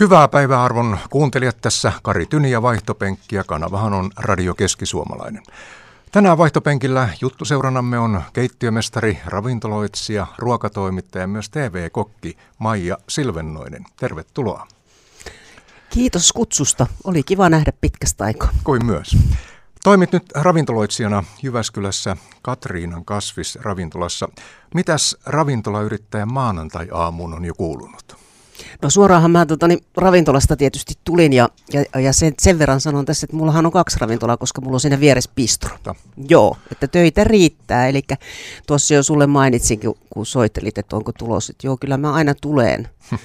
Hyvää päivää arvon kuuntelijat tässä Kari Tyni ja Vaihtopenkki ja kanavahan on Radio Keskisuomalainen. Tänään vaihtopenkillä juttuseurannamme on keittiömestari, ravintoloitsija, ruokatoimittaja ja myös TV-kokki Maija Silvennoinen. Tervetuloa. Kiitos kutsusta. Oli kiva nähdä pitkästä aikaa. Kuin myös. Toimit nyt ravintoloitsijana Jyväskylässä Katriinan kasvis ravintolassa. Mitäs ravintolayrittäjän maanantai-aamuun on jo kuulunut? No suoraanhan mä tota, niin, ravintolasta tietysti tulin ja, ja, ja sen, sen verran sanon tässä, että mullahan on kaksi ravintolaa, koska mulla on siinä vieressä bistro. No. Joo, että töitä riittää. Eli tuossa jo sulle mainitsinkin, kun soittelit, että onko tulos, että joo, kyllä mä aina tulen.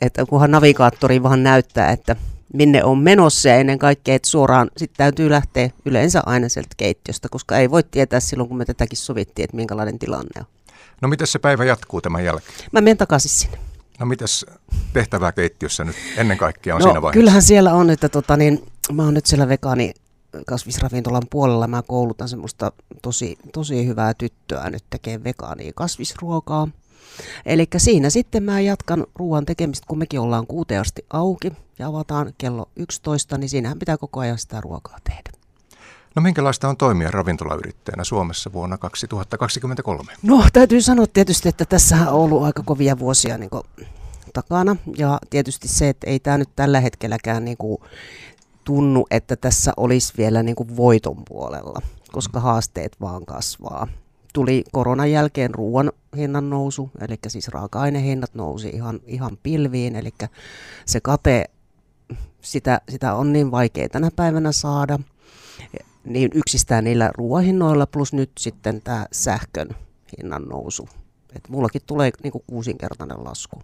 että kunhan navigaattori vaan näyttää, että minne on menossa ja ennen kaikkea, että suoraan sitten täytyy lähteä yleensä aina sieltä keittiöstä, koska ei voi tietää silloin, kun me tätäkin sovittiin, että minkälainen tilanne on. No miten se päivä jatkuu tämän jälkeen? Mä menen takaisin sinne. No mitäs tehtävää keittiössä nyt ennen kaikkea on no, siinä vaiheessa? kyllähän siellä on, että tota, niin, mä oon nyt siellä vegaani kasvisravintolan puolella. Mä koulutan semmoista tosi, tosi hyvää tyttöä nyt tekee vegaania kasvisruokaa. Eli siinä sitten mä jatkan ruoan tekemistä, kun mekin ollaan kuuteen asti auki ja avataan kello 11, niin siinähän pitää koko ajan sitä ruokaa tehdä. No minkälaista on toimia ravintolayrittäjänä Suomessa vuonna 2023? No täytyy sanoa tietysti, että tässä on ollut aika kovia vuosia niin takana. Ja tietysti se, että ei tämä nyt tällä hetkelläkään niin kuin tunnu, että tässä olisi vielä niin kuin voiton puolella, koska haasteet vaan kasvaa. Tuli koronan jälkeen ruoan hinnan nousu, eli siis raaka-ainehinnat nousi ihan, ihan pilviin, eli se kate, sitä, sitä on niin vaikea tänä päivänä saada niin yksistään niillä ruoahinnoilla plus nyt sitten tämä sähkön hinnan nousu. Et mullakin tulee niinku kuusinkertainen lasku.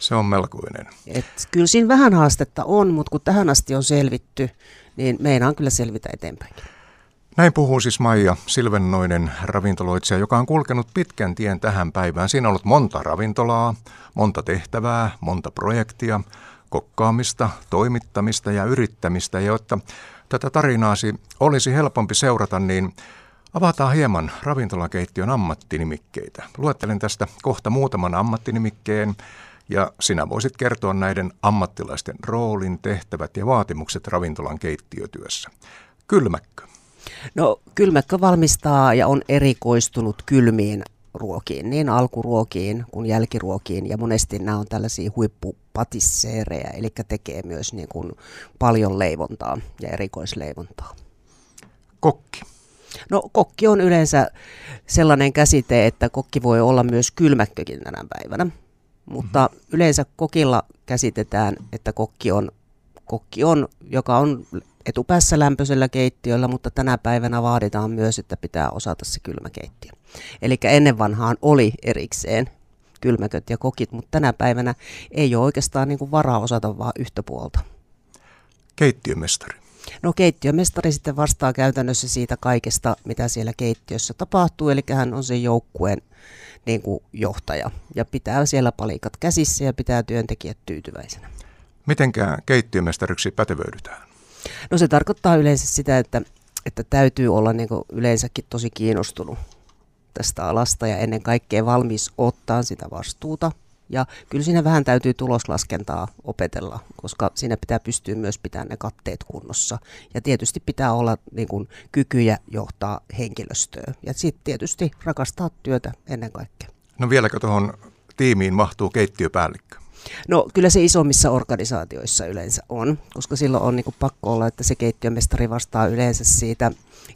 Se on melkoinen. Et kyllä siinä vähän haastetta on, mutta kun tähän asti on selvitty, niin meidän kyllä selvitä eteenpäin. Näin puhuu siis Maija Silvennoinen ravintoloitsija, joka on kulkenut pitkän tien tähän päivään. Siinä on ollut monta ravintolaa, monta tehtävää, monta projektia, kokkaamista, toimittamista ja yrittämistä, jotta tätä tarinaasi olisi helpompi seurata, niin avataan hieman ravintolakeittiön ammattinimikkeitä. Luettelen tästä kohta muutaman ammattinimikkeen ja sinä voisit kertoa näiden ammattilaisten roolin, tehtävät ja vaatimukset ravintolan keittiötyössä. Kylmäkkö. No kylmäkkö valmistaa ja on erikoistunut kylmiin ruokiin, niin alkuruokiin kuin jälkiruokiin. Ja monesti nämä on tällaisia huippupatisseerejä, eli tekee myös niin kuin paljon leivontaa ja erikoisleivontaa. Kokki. No kokki on yleensä sellainen käsite, että kokki voi olla myös kylmäkkökin tänä päivänä. Mutta mm-hmm. yleensä kokilla käsitetään, että kokki on, kokki on, joka on etupäässä lämpöisellä keittiöllä, mutta tänä päivänä vaaditaan myös, että pitää osata se kylmäkeittiö. Eli ennen vanhaan oli erikseen kylmäköt ja kokit, mutta tänä päivänä ei ole oikeastaan niin kuin varaa osata vaan yhtä puolta. Keittiömestari. No keittiömestari sitten vastaa käytännössä siitä kaikesta, mitä siellä keittiössä tapahtuu, eli hän on se joukkueen niin kuin johtaja ja pitää siellä palikat käsissä ja pitää työntekijät tyytyväisenä. Mitenkään keittiömestariksi pätevöidytään? No se tarkoittaa yleensä sitä, että, että täytyy olla niin yleensäkin tosi kiinnostunut tästä alasta ja ennen kaikkea valmis ottaa sitä vastuuta. Ja kyllä siinä vähän täytyy tuloslaskentaa opetella, koska siinä pitää pystyä myös pitämään ne katteet kunnossa. Ja tietysti pitää olla niin kuin, kykyjä johtaa henkilöstöä. Ja sitten tietysti rakastaa työtä ennen kaikkea. No vieläkö tuohon tiimiin mahtuu keittiöpäällikkö? No kyllä se isommissa organisaatioissa yleensä on, koska silloin on niin kuin pakko olla, että se keittiömestari vastaa yleensä siitä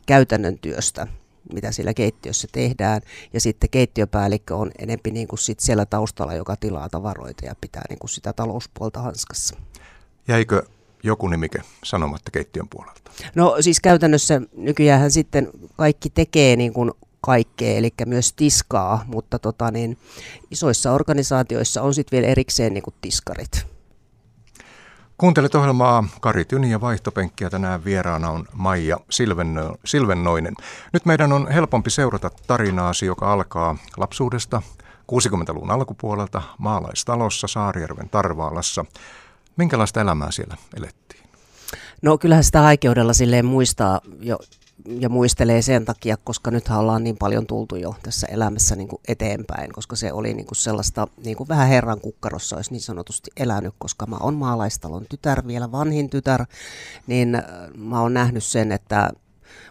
käytännön työstä, mitä siellä keittiössä tehdään. Ja sitten keittiöpäällikkö on enempi niin kuin sit siellä taustalla, joka tilaa tavaroita ja pitää niin kuin sitä talouspuolta hanskassa. Jäikö joku nimike sanomatta keittiön puolelta? No siis käytännössä nykyään sitten kaikki tekee niin kuin kaikkea, eli myös tiskaa, mutta tota niin, isoissa organisaatioissa on sitten vielä erikseen niin kuin tiskarit. Kuuntelet ohjelmaa Kari Tyni ja vaihtopenkkiä. Tänään vieraana on Maija Silvenno, Silvennoinen. Nyt meidän on helpompi seurata tarinaasi, joka alkaa lapsuudesta 60-luvun alkupuolelta maalaistalossa Saarijärven Tarvaalassa. Minkälaista elämää siellä elettiin? No kyllähän sitä haikeudella silleen muistaa jo ja muistelee sen takia, koska nythän ollaan niin paljon tultu jo tässä elämässä niin kuin eteenpäin, koska se oli niin kuin sellaista niin kuin vähän herran kukkarossa olisi niin sanotusti elänyt, koska mä oon maalaistalon tytär, vielä vanhin tytär, niin äh, mä oon nähnyt sen, että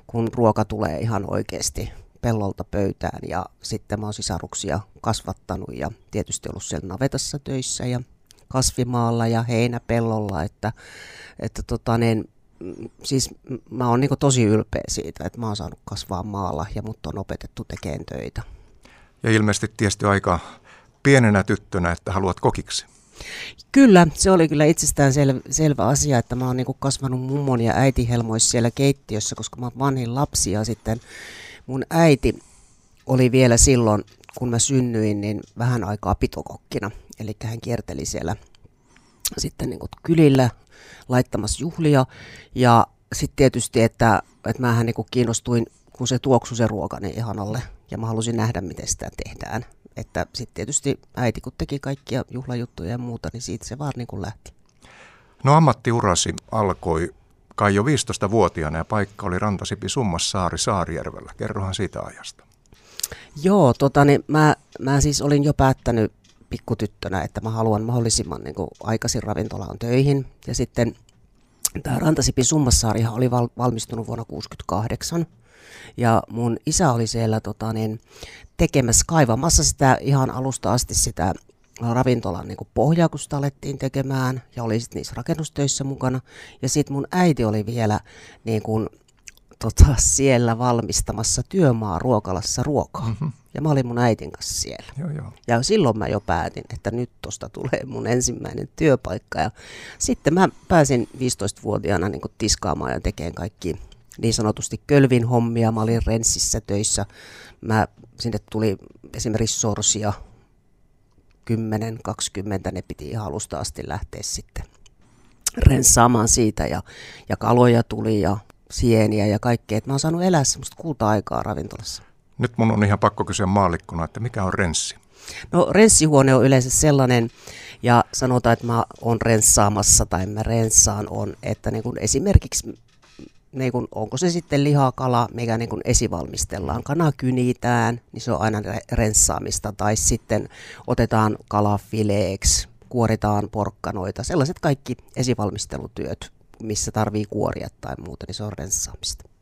kun ruoka tulee ihan oikeasti pellolta pöytään ja sitten mä oon sisaruksia kasvattanut ja tietysti ollut siellä navetassa töissä ja kasvimaalla ja heinäpellolla, että, että tota niin, siis mä oon niin tosi ylpeä siitä, että mä oon saanut kasvaa maalla ja mut on opetettu tekemään töitä. Ja ilmeisesti tietysti aika pienenä tyttönä, että haluat kokiksi. Kyllä, se oli kyllä itsestään sel- selvä asia, että mä oon niin kasvanut mummon ja äitihelmoissa siellä keittiössä, koska mä oon vanhin lapsi ja sitten mun äiti oli vielä silloin, kun mä synnyin, niin vähän aikaa pitokokkina. Eli hän kierteli siellä sitten niin kylillä laittamassa juhlia. Ja sitten tietysti, että, että mähän niin kiinnostuin, kun se tuoksui se ruoka niin ihanalle. Ja mä halusin nähdä, miten sitä tehdään. Että sitten tietysti äiti, kun teki kaikkia juhlajuttuja ja muuta, niin siitä se vaan niin kuin lähti. No ammattiurasi alkoi kai jo 15-vuotiaana ja paikka oli Rantasipi Summassaari Saarijärvellä. Kerrohan siitä ajasta. Joo, tota, niin mä, mä siis olin jo päättänyt pikkutyttönä, että mä haluan mahdollisimman niin kuin aikaisin ravintolaan töihin. Ja sitten tämä Rantasipin Summassaarihan oli val, valmistunut vuonna 1968. Ja mun isä oli siellä tota, niin, tekemässä, kaivamassa sitä ihan alusta asti sitä ravintolan niin pohjaa, kun sitä alettiin tekemään, ja oli sitten niissä rakennustöissä mukana. Ja sitten mun äiti oli vielä niin kuin, tota, siellä valmistamassa työmaa ruokalassa ruokaa. Mm-hmm. Ja mä olin mun äitin kanssa siellä. Joo, joo. Ja silloin mä jo päätin, että nyt tosta tulee mun ensimmäinen työpaikka. Ja sitten mä pääsin 15-vuotiaana niin tiskaamaan ja tekemään kaikki niin sanotusti kölvin hommia. Mä olin Renssissä töissä. Mä, sinne tuli esimerkiksi sorsia 10-20, ne piti ihan alusta asti lähteä sitten renssaamaan siitä ja, ja kaloja tuli ja sieniä ja kaikkea. mä oon saanut elää semmoista kulta-aikaa ravintolassa. Nyt mun on ihan pakko kysyä maallikkona, että mikä on renssi? No renssihuone on yleensä sellainen, ja sanotaan, että mä oon renssaamassa tai mä renssaan on, että niin kun esimerkiksi niin kun, onko se sitten lihakala, mikä niin kun esivalmistellaan, kana kynitään, niin se on aina renssaamista, tai sitten otetaan kalafileeksi, kuoritaan porkkanoita, sellaiset kaikki esivalmistelutyöt, missä tarvii kuoria tai muuta, niin se on renssaamista.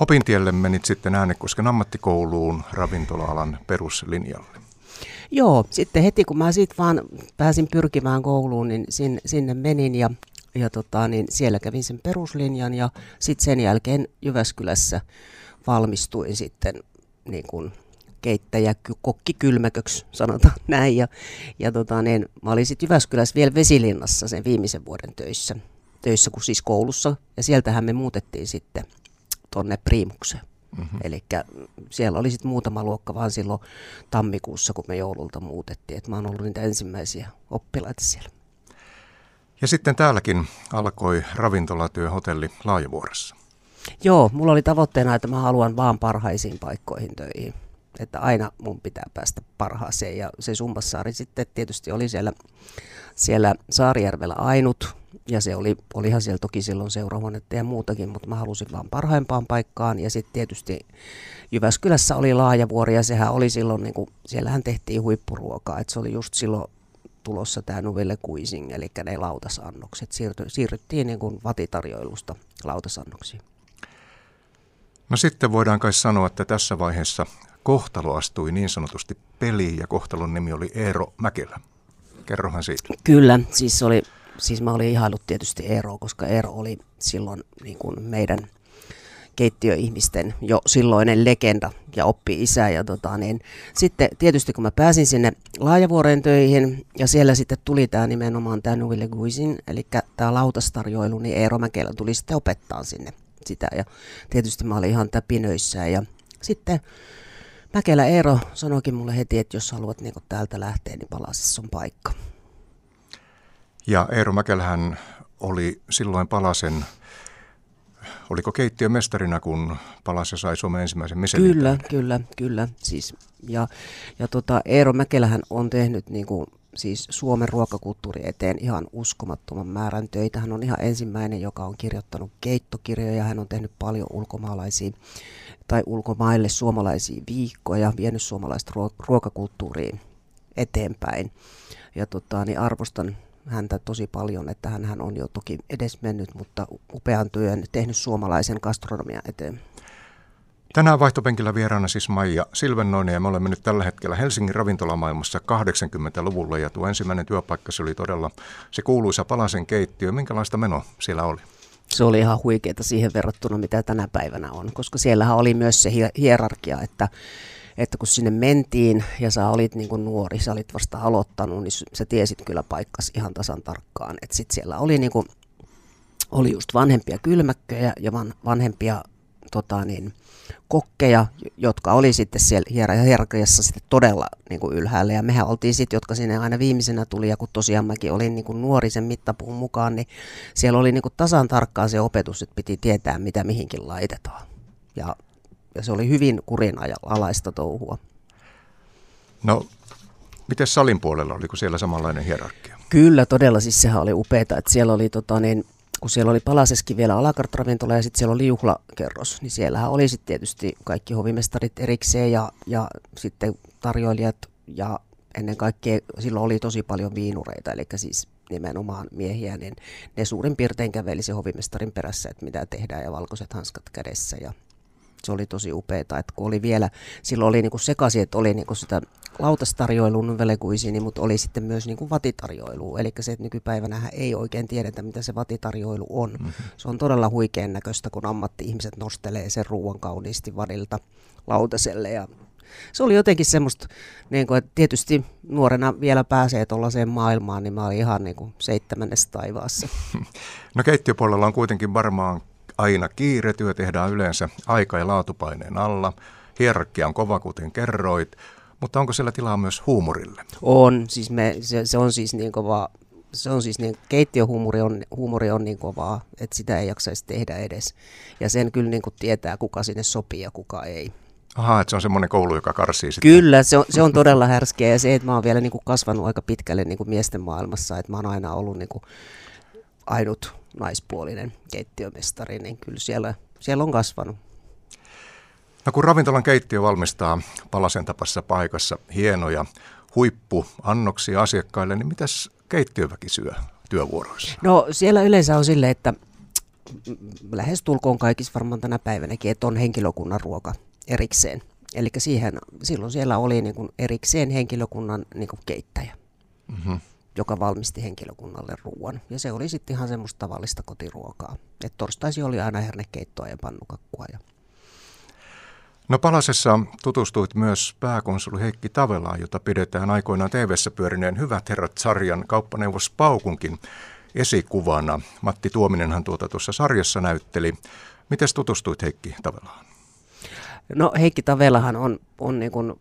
Opintielle menit sitten Äänekosken ammattikouluun ravintola-alan peruslinjalle. Joo, sitten heti kun mä siitä vaan pääsin pyrkimään kouluun, niin sinne, sinne menin ja, ja tota, niin siellä kävin sen peruslinjan ja sitten sen jälkeen Jyväskylässä valmistuin sitten niin kuin keittäjä, kokki kylmäköksi, sanotaan näin. Ja, ja tota, niin, mä olin sitten Jyväskylässä vielä Vesilinnassa sen viimeisen vuoden töissä, töissä kuin siis koulussa. Ja sieltähän me muutettiin sitten tuonne Priimukseen. Mm-hmm. Eli siellä oli sitten muutama luokka vaan silloin tammikuussa, kun me joululta muutettiin. Et mä oon ollut niitä ensimmäisiä oppilaita siellä. Ja sitten täälläkin alkoi ravintolatyö hotelli Laajavuoressa. Joo, mulla oli tavoitteena, että mä haluan vaan parhaisiin paikkoihin töihin. Että aina mun pitää päästä parhaaseen. Ja se Summassaari sitten tietysti oli siellä, siellä Saarijärvellä ainut ja se oli, olihan siellä toki silloin seurahuonetta ja muutakin, mutta mä halusin vaan parhaimpaan paikkaan. Ja sitten tietysti Jyväskylässä oli laajavuori ja sehän oli silloin, niin kuin, siellähän tehtiin huippuruokaa. Että se oli just silloin tulossa tämä Nuvelle Kuising, eli ne lautasannokset. Siirty, siirryttiin niin kuin vatitarjoilusta lautasannoksiin. No sitten voidaan kai sanoa, että tässä vaiheessa kohtalo astui niin sanotusti peliin ja kohtalon nimi oli Eero Mäkelä. Kerrohan siitä. Kyllä, siis oli siis mä olin ihailut tietysti Eero, koska Eero oli silloin niin kuin meidän keittiöihmisten jo silloinen legenda ja oppi isä. Ja tota, niin, sitten tietysti kun mä pääsin sinne Laajavuoreen töihin ja siellä sitten tuli tämä nimenomaan tämä Nuville Guisin, eli tämä lautastarjoilu, niin Eero Mäkelä tuli sitten opettaa sinne sitä. Ja tietysti mä olin ihan täpinöissä ja sitten Mäkelä Eero sanoikin mulle heti, että jos haluat niin täältä lähteä, niin palasissa on paikka. Ja Eero Mäkelhän oli silloin Palasen, oliko keittiömestarina, kun Palase sai Suomen ensimmäisen Michelin? Kyllä, kyllä, kyllä. Siis, ja ja tota, Eero Mäkelähän on tehnyt niin kuin siis Suomen ruokakulttuuri eteen ihan uskomattoman määrän töitä. Hän on ihan ensimmäinen, joka on kirjoittanut keittokirjoja. Hän on tehnyt paljon ulkomaalaisia tai ulkomaille suomalaisia viikkoja, vienyt suomalaista ruokakulttuuriin eteenpäin. Ja tota, niin arvostan häntä tosi paljon, että hän, on jo toki edesmennyt, mutta upean työn tehnyt suomalaisen gastronomian eteen. Tänään vaihtopenkillä vieraana siis Maija Silvennoinen ja me olemme nyt tällä hetkellä Helsingin ravintolamaailmassa 80-luvulla ja tuo ensimmäinen työpaikka se oli todella se kuuluisa Palasen keittiö. Minkälaista meno siellä oli? Se oli ihan huikeaa siihen verrattuna, mitä tänä päivänä on, koska siellähän oli myös se hierarkia, että että kun sinne mentiin ja sä olit niin kuin nuori, sä olit vasta aloittanut, niin sä tiesit kyllä paikkas ihan tasan tarkkaan. Että sitten siellä oli, niin kuin, oli just vanhempia kylmäkköjä ja van, vanhempia tota niin, kokkeja, jotka oli sitten siellä hierarkiassa sitten todella niin kuin ylhäällä. Ja mehän oltiin sitten, jotka sinne aina viimeisenä tuli, ja kun tosiaan mäkin olin niin kuin nuori sen mittapuun mukaan, niin siellä oli niin kuin tasan tarkkaan se opetus, että piti tietää, mitä mihinkin laitetaan. Ja, ja se oli hyvin kurinalaista touhua. No, miten salin puolella, oliko siellä samanlainen hierarkia? Kyllä, todella, siis sehän oli upeaa, että siellä oli tota, niin, kun siellä oli Palaseskin vielä alakartravintola ja sitten siellä oli juhlakerros, niin siellähän oli sitten tietysti kaikki hovimestarit erikseen ja, ja sitten tarjoilijat ja ennen kaikkea silloin oli tosi paljon viinureita, eli siis nimenomaan miehiä, niin ne suurin piirtein käveli se hovimestarin perässä, että mitä tehdään ja valkoiset hanskat kädessä ja se oli tosi upeaa, että kun oli vielä, silloin oli niinku sekaisin, että oli niinku sitä lautastarjoilun velekuisini, mutta oli sitten myös niinku vatitarjoilu. Eli se, että nykypäivänä ei oikein tiedetä, mitä se vatitarjoilu on. Mm-hmm. Se on todella huikean näköistä, kun ammatti-ihmiset nostelee sen ruoan kauniisti vadilta lautaselle ja se oli jotenkin semmoista, niin kuin, että tietysti nuorena vielä pääsee tuollaiseen maailmaan, niin mä olin ihan niin kuin seitsemännessä taivaassa. No keittiöpuolella on kuitenkin varmaan aina kiire, työ tehdään yleensä aika- ja laatupaineen alla. Hierarkia on kova, kuten kerroit, mutta onko siellä tilaa myös huumorille? On, siis me, se, se on siis niin kova, se on siis niin, keittiöhuumori on, huumori on niin kovaa, että sitä ei jaksaisi tehdä edes. Ja sen kyllä niin kuin tietää, kuka sinne sopii ja kuka ei. Aha, että se on semmoinen koulu, joka karsii sitten. Kyllä, se on, se on todella härskeä ja se, että mä oon vielä niin kuin kasvanut aika pitkälle niin kuin miesten maailmassa, että mä oon aina ollut niin kuin ainut naispuolinen keittiömestari, niin kyllä siellä, siellä on kasvanut. No kun ravintolan keittiö valmistaa palasen tapassa paikassa hienoja huippuannoksia asiakkaille, niin mitäs keittiöväki syö työvuoroissa? No siellä yleensä on sille, että lähes tulkoon kaikissa varmaan tänä päivänäkin, että on henkilökunnan ruoka erikseen. Eli siihen, silloin siellä oli niin kuin erikseen henkilökunnan niin kuin keittäjä. Mm-hmm joka valmisti henkilökunnalle ruoan. Ja se oli sitten ihan semmoista tavallista kotiruokaa. Et torstaisi oli aina hernekeittoa ja pannukakkua. Ja... No Palasessa tutustuit myös pääkonsuli Heikki Tavelaan, jota pidetään aikoinaan tv pyörineen Hyvät herrat sarjan kauppaneuvos Paukunkin esikuvana. Matti Tuominenhan tuota tuossa sarjassa näytteli. Miten tutustuit Heikki Tavelaan? No Heikki Tavelahan on, on niin kuin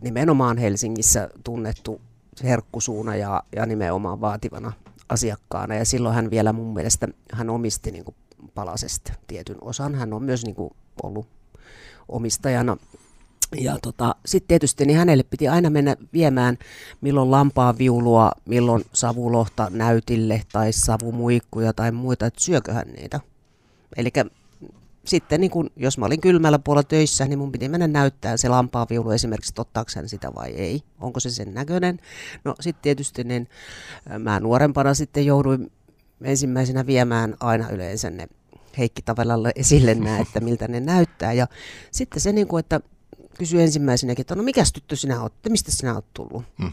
nimenomaan Helsingissä tunnettu herkkusuuna ja, ja nimenomaan vaativana asiakkaana. Ja silloin hän vielä mun mielestä, hän omisti niin kuin palasesta tietyn osan. Hän on myös niin kuin ollut omistajana. Ja tota, sitten tietysti niin hänelle piti aina mennä viemään milloin lampaa viulua, milloin savulohta näytille tai savumuikkuja tai muita, että syököhän niitä. Eli sitten niin kun, jos mä olin kylmällä puolella töissä, niin mun piti mennä näyttää se lampaaviulu esimerkiksi, ottaako hän sitä vai ei. Onko se sen näköinen? No sitten tietysti niin, mä nuorempana sitten jouduin ensimmäisenä viemään aina yleensä ne Heikki Tavelalle esille nämä, että miltä ne näyttää. Ja sitten se, niin kuin, että kysyi ensimmäisenäkin, että no mikä tyttö sinä olet, mistä sinä olet tullut? Hmm.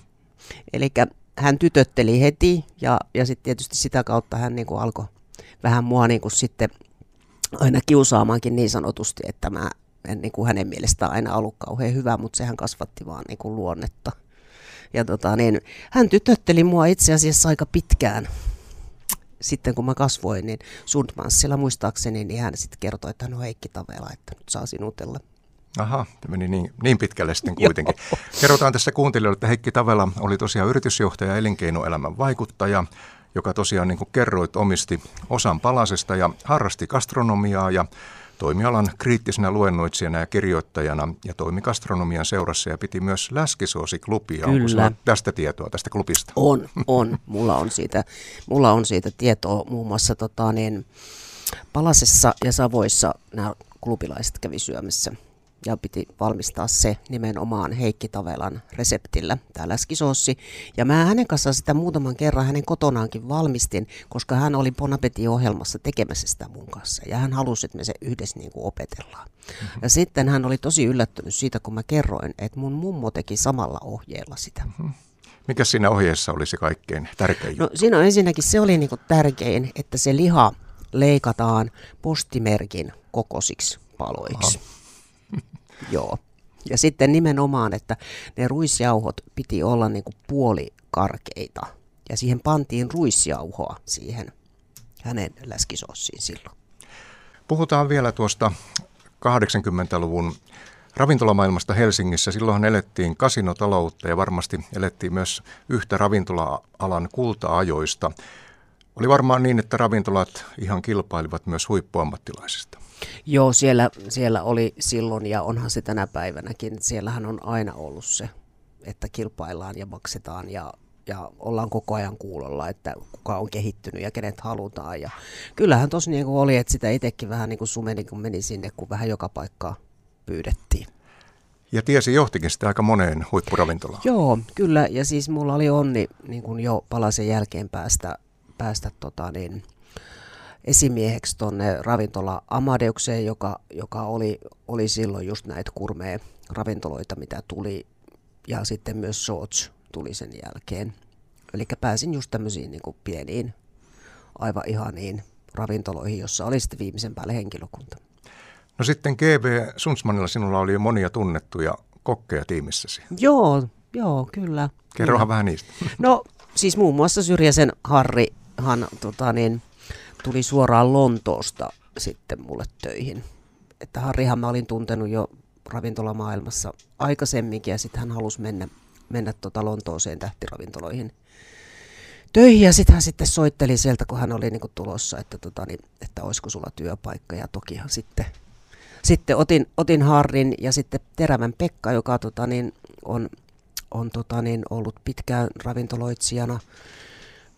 Eli hän tytötteli heti ja, ja sitten tietysti sitä kautta hän niin kuin alkoi vähän mua niin kuin sitten aina kiusaamaankin niin sanotusti, että mä en niin kuin hänen mielestään aina ollut kauhean hyvä, mutta sehän kasvatti vaan niin kuin luonnetta. Ja tota, niin, hän tytötteli mua itse asiassa aika pitkään. Sitten kun mä kasvoin, niin Sundmanssilla muistaakseni, niin hän sitten kertoi, että hän on Heikki Tavela, että nyt saa sinutella. Aha, meni niin, niin pitkälle sitten kuitenkin. Kerrotaan tässä kuuntelijoille, että Heikki Tavela oli tosiaan yritysjohtaja ja elinkeinoelämän vaikuttaja joka tosiaan niin kuin kerroit omisti osan palasesta ja harrasti gastronomiaa ja toimialan kriittisenä luennoitsijana ja kirjoittajana ja toimi gastronomian seurassa ja piti myös läskisoosi-klubia. Kyllä. Onko tästä tietoa tästä klubista? On, on. Mulla on siitä, mulla on siitä tietoa muun muassa tota, niin, Palasessa ja Savoissa nämä klubilaiset kävi syömässä ja piti valmistaa se nimenomaan Heikki Tavelan reseptillä, tämä läskisoossi. Ja mä hänen kanssaan sitä muutaman kerran hänen kotonaankin valmistin, koska hän oli Bon ohjelmassa tekemässä sitä mun kanssa. Ja hän halusi, että me se yhdessä niin kuin opetellaan. Mm-hmm. Ja sitten hän oli tosi yllättynyt siitä, kun mä kerroin, että mun mummo teki samalla ohjeella sitä. Mm-hmm. Mikä siinä ohjeessa oli se kaikkein tärkein no, juttu? No siinä on ensinnäkin se oli niin kuin tärkein, että se liha leikataan postimerkin kokosiksi paloiksi. Aha. Joo. Ja sitten nimenomaan, että ne ruisjauhot piti olla niin kuin puolikarkeita. Ja siihen pantiin ruisjauhoa siihen hänen läskisossiin silloin. Puhutaan vielä tuosta 80-luvun ravintolamaailmasta Helsingissä. Silloin elettiin kasinotaloutta ja varmasti elettiin myös yhtä ravintola-alan kulta-ajoista. Oli varmaan niin, että ravintolat ihan kilpailivat myös huippuammattilaisista. Joo, siellä, siellä oli silloin ja onhan se tänä päivänäkin. Siellähän on aina ollut se, että kilpaillaan ja maksetaan ja, ja ollaan koko ajan kuulolla, että kuka on kehittynyt ja kenet halutaan. Ja kyllähän tuossa niin oli, että sitä itsekin vähän niin kuin sumeni, kun meni sinne, kun vähän joka paikkaa pyydettiin. Ja tiesi johtikin sitä aika moneen huippuravintolaan. Joo, kyllä. Ja siis mulla oli onni niin kuin jo palasen jälkeen päästä, päästä tota niin, esimieheksi tuonne ravintola Amadeukseen, joka, joka oli, oli silloin just näitä kurmea ravintoloita, mitä tuli. Ja sitten myös Sots tuli sen jälkeen. Eli pääsin just tämmöisiin niin pieniin, aivan ihaniin ravintoloihin, jossa oli sitten viimeisen päälle henkilökunta. No sitten GV Sunsmanilla sinulla oli jo monia tunnettuja kokkeja tiimissäsi. Joo, joo, kyllä. Kerrohan kyllä. vähän niistä. No siis muun muassa Syrjäsen Harrihan tota niin, tuli suoraan Lontoosta sitten mulle töihin. Että Harrihan mä olin tuntenut jo ravintolamaailmassa aikaisemminkin ja sitten hän halusi mennä, mennä tota Lontooseen tähtiravintoloihin töihin. Ja sitten hän sitten soitteli sieltä, kun hän oli niinku tulossa, että, tota, niin, että olisiko sulla työpaikka. Ja tokihan sitten, sitten otin, otin Harrin ja sitten Terävän Pekka, joka tota, niin, on, on tota, niin, ollut pitkään ravintoloitsijana –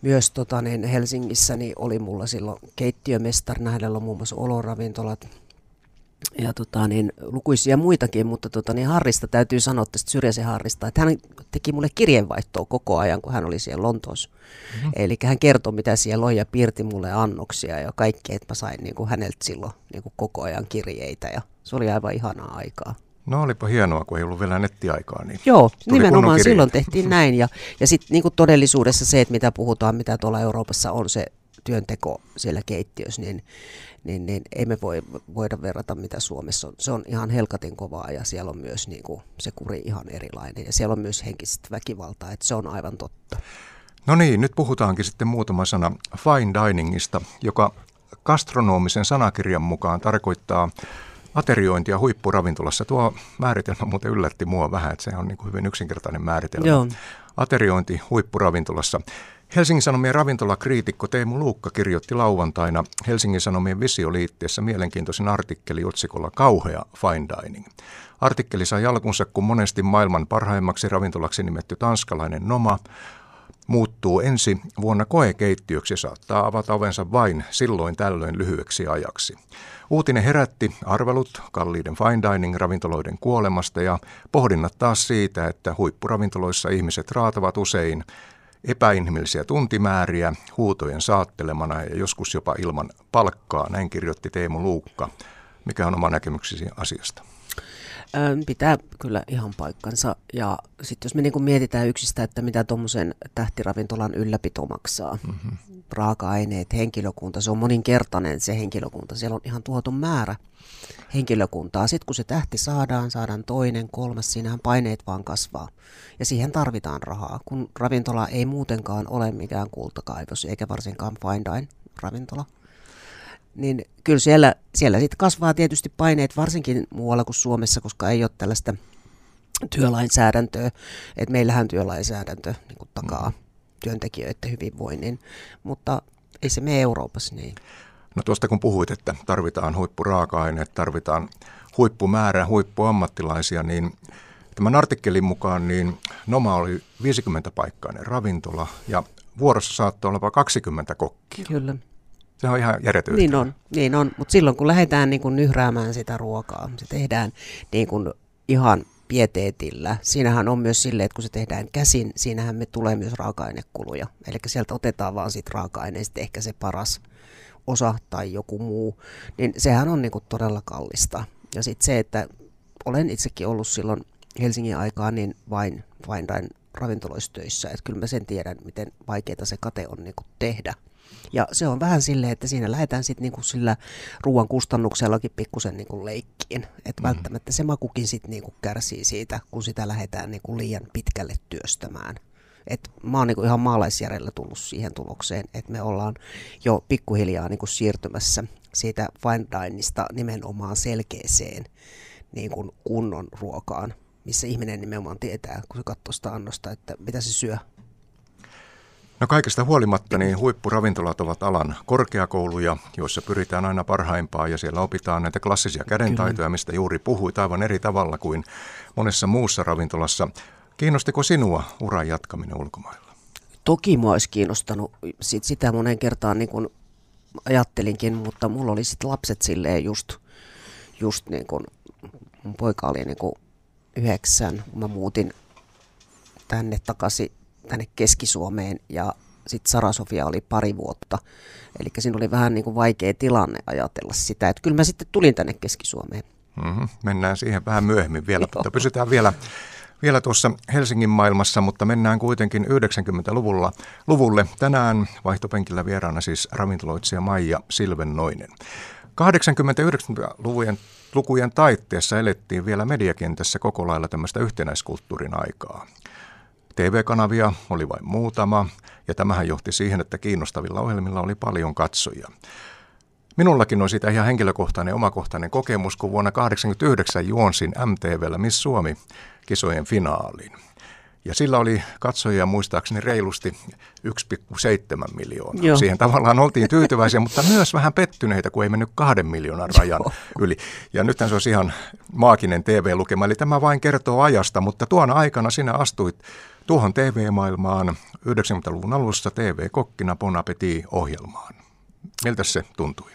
myös tota, niin Helsingissä niin oli mulla silloin keittiömestarina, hänellä on muun muassa oloravintolat ja tota, niin, lukuisia muitakin, mutta tota, niin Harrista täytyy sanoa tästä Syrjäsen Harrista, että hän teki mulle kirjeenvaihtoa koko ajan, kun hän oli siellä Lontoossa. Mm-hmm. Eli hän kertoi, mitä siellä on ja piirti mulle annoksia ja kaikkea, että mä sain niin kuin häneltä silloin niin kuin koko ajan kirjeitä ja se oli aivan ihanaa aikaa. No olipa hienoa, kun ei ollut vielä nettiaikaa. Niin Joo, nimenomaan silloin tehtiin näin. Ja, ja sitten niin todellisuudessa se, että mitä puhutaan, mitä tuolla Euroopassa on se työnteko siellä keittiössä, niin, niin, niin ei me voi, voida verrata mitä Suomessa on. Se on ihan helkatin kovaa ja siellä on myös niin kuin, se kuri ihan erilainen ja siellä on myös henkistä väkivaltaa, että se on aivan totta. No niin, nyt puhutaankin sitten muutama sana fine diningista, joka gastronomisen sanakirjan mukaan tarkoittaa ateriointia huippuravintolassa. Tuo määritelmä muuten yllätti mua vähän, että se on niin kuin hyvin yksinkertainen määritelmä. Joo. Ateriointi huippuravintolassa. Helsingin Sanomien ravintolakriitikko Teemu Luukka kirjoitti lauantaina Helsingin Sanomien visioliitteessä mielenkiintoisen artikkeli otsikolla Kauhea fine dining. Artikkeli sai alkunsa, kun monesti maailman parhaimmaksi ravintolaksi nimetty tanskalainen Noma muuttuu ensi vuonna koekeittiöksi ja saattaa avata ovensa vain silloin tällöin lyhyeksi ajaksi. Uutinen herätti arvelut kalliiden fine dining ravintoloiden kuolemasta ja pohdinnat taas siitä, että huippuravintoloissa ihmiset raatavat usein epäinhimillisiä tuntimääriä huutojen saattelemana ja joskus jopa ilman palkkaa, näin kirjoitti Teemu Luukka. Mikä on oma näkemyksesi asiasta? Pitää kyllä ihan paikkansa. Ja sitten jos me niin mietitään yksistä, että mitä tuommoisen tähtiravintolan ylläpito maksaa, mm-hmm. raaka-aineet, henkilökunta, se on moninkertainen se henkilökunta. Siellä on ihan tuoton määrä henkilökuntaa. Sitten kun se tähti saadaan, saadaan toinen, kolmas, siinähän paineet vaan kasvaa. Ja siihen tarvitaan rahaa, kun ravintola ei muutenkaan ole mikään kultakaivos, eikä varsinkaan fine dine ravintola niin kyllä siellä, siellä sitten kasvaa tietysti paineet varsinkin muualla kuin Suomessa, koska ei ole tällaista työlainsäädäntöä, että meillähän työlainsäädäntö niin kuin takaa mm. työntekijöiden hyvinvoinnin, mutta ei se mene Euroopassa niin. No tuosta kun puhuit, että tarvitaan huippuraaka-aineet, tarvitaan huippumäärä huippuammattilaisia, niin tämän artikkelin mukaan niin Noma oli 50 paikkainen ravintola ja vuorossa saattoi olla jopa 20 kokkia. Kyllä. Se on ihan järjetön Niin on, niin on. mutta silloin kun lähdetään niin kuin nyhräämään sitä ruokaa, se tehdään niin kuin ihan pieteetillä. Siinähän on myös silleen, että kun se tehdään käsin, siinähän me tulee myös raaka-ainekuluja. Eli sieltä otetaan vaan siitä raaka-aineesta ehkä se paras osa tai joku muu, niin sehän on niin kuin todella kallista. Ja sitten se, että olen itsekin ollut silloin Helsingin aikaa niin vain vain ravintoloistöissä, että kyllä mä sen tiedän, miten vaikeaa se kate on niin kuin tehdä. Ja se on vähän silleen, että siinä lähdetään sitten niinku sillä ruoan kustannuksellakin pikkusen niinku leikkiin. Että mm. välttämättä se makukin sitten niinku kärsii siitä, kun sitä lähdetään niinku liian pitkälle työstämään. Et mä oon niinku ihan maalaisjärjellä tullut siihen tulokseen, että me ollaan jo pikkuhiljaa niinku siirtymässä siitä fine dineista nimenomaan selkeeseen niin kuin kunnon ruokaan, missä ihminen nimenomaan tietää, kun se katsoo sitä annosta, että mitä se syö. No kaikesta huolimatta niin huippuravintolat ovat alan korkeakouluja, joissa pyritään aina parhaimpaan ja siellä opitaan näitä klassisia kädentaitoja, Kyllä. mistä juuri puhuit aivan eri tavalla kuin monessa muussa ravintolassa. Kiinnostiko sinua uran jatkaminen ulkomailla? Toki mua olisi kiinnostanut. Sit sitä monen kertaan niin kuin ajattelinkin, mutta mulla oli sitten lapset silleen just, just niin kuin, mun poika oli niin kuin yhdeksän, kun mä muutin tänne takaisin tänne Keski-Suomeen ja sitten Sara-Sofia oli pari vuotta. Eli siinä oli vähän niin kuin vaikea tilanne ajatella sitä, että kyllä mä sitten tulin tänne Keski-Suomeen. Mm-hmm. Mennään siihen vähän myöhemmin vielä, mutta pysytään vielä, vielä tuossa Helsingin maailmassa, mutta mennään kuitenkin 90-luvulla luvulle. Tänään vaihtopenkillä vieraana siis ravintoloitsija Maija Silvennoinen. 89-luvujen lukujen taitteessa elettiin vielä mediakentässä koko lailla tämmöistä yhtenäiskulttuurin aikaa. TV-kanavia oli vain muutama, ja tämähän johti siihen, että kiinnostavilla ohjelmilla oli paljon katsojia. Minullakin on siitä ihan henkilökohtainen omakohtainen kokemus, kun vuonna 1989 juonsin MTVllä Miss Suomi kisojen finaaliin. Ja sillä oli katsojia muistaakseni reilusti 1,7 miljoonaa. Joo. Siihen tavallaan oltiin tyytyväisiä, mutta myös vähän pettyneitä, kun ei mennyt kahden miljoonan rajan yli. Ja nythän se olisi ihan maaginen TV-lukema, eli tämä vain kertoo ajasta, mutta tuona aikana sinä astuit tuohon TV-maailmaan 90-luvun alussa TV-kokkina Bon Appetit-ohjelmaan. Miltä se tuntui?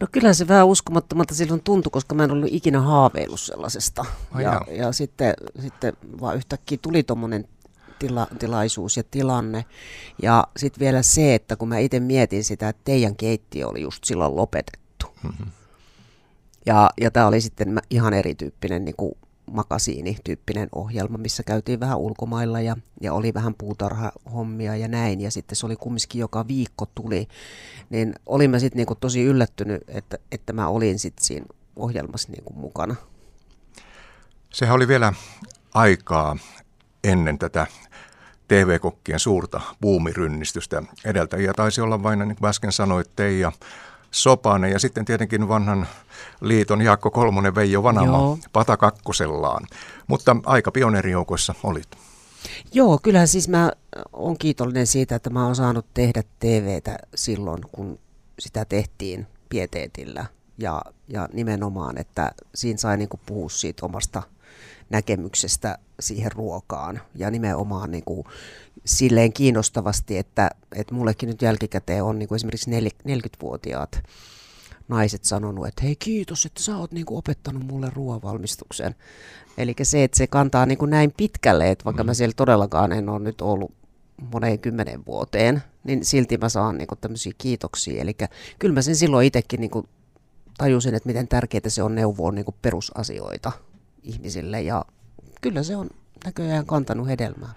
No kyllä se vähän uskomattomalta silloin tuntui, koska mä en ollut ikinä haaveillut sellaisesta. Ai ja, ja sitten, sitten vaan yhtäkkiä tuli tuommoinen tila, tilaisuus ja tilanne. Ja sitten vielä se, että kun mä itse mietin sitä, että teidän keittiö oli just silloin lopetettu. Mm-hmm. Ja, ja tämä oli sitten ihan erityyppinen niin kuin makasiini-tyyppinen ohjelma, missä käytiin vähän ulkomailla ja, ja oli vähän puutarhahommia ja näin. Ja sitten se oli kumminkin joka viikko tuli. Niin olin mä sitten niinku tosi yllättynyt, että, että mä olin sitten siinä ohjelmassa niinku mukana. Sehän oli vielä aikaa ennen tätä TV-kokkien suurta buumirynnistystä. Edeltäjiä taisi olla vain, niin kuin äsken sanoit, Teija Sopanen ja sitten tietenkin vanhan liiton Jaakko Kolmonen Veijo Vanama Joo. Pata kakkosellaan. Mutta aika pioneerijoukoissa olit. Joo, kyllähän siis mä oon kiitollinen siitä, että mä oon saanut tehdä TVtä silloin, kun sitä tehtiin pieteetillä. Ja, ja nimenomaan, että siinä sai niinku puhua siitä omasta näkemyksestä siihen ruokaan. Ja nimenomaan niinku silleen kiinnostavasti, että, että mullekin nyt jälkikäteen on niinku esimerkiksi 40-vuotiaat naiset sanonut, että hei kiitos, että sä oot niinku opettanut mulle ruoanvalmistuksen. Eli se, että se kantaa niinku näin pitkälle, että vaikka mm. mä siellä todellakaan en ole nyt ollut moneen kymmenen vuoteen, niin silti mä saan niinku tämmöisiä kiitoksia. Eli kyllä mä sen silloin itsekin niinku tajusin, että miten tärkeää se on neuvoa niinku perusasioita ihmisille ja kyllä se on näköjään kantanut hedelmää.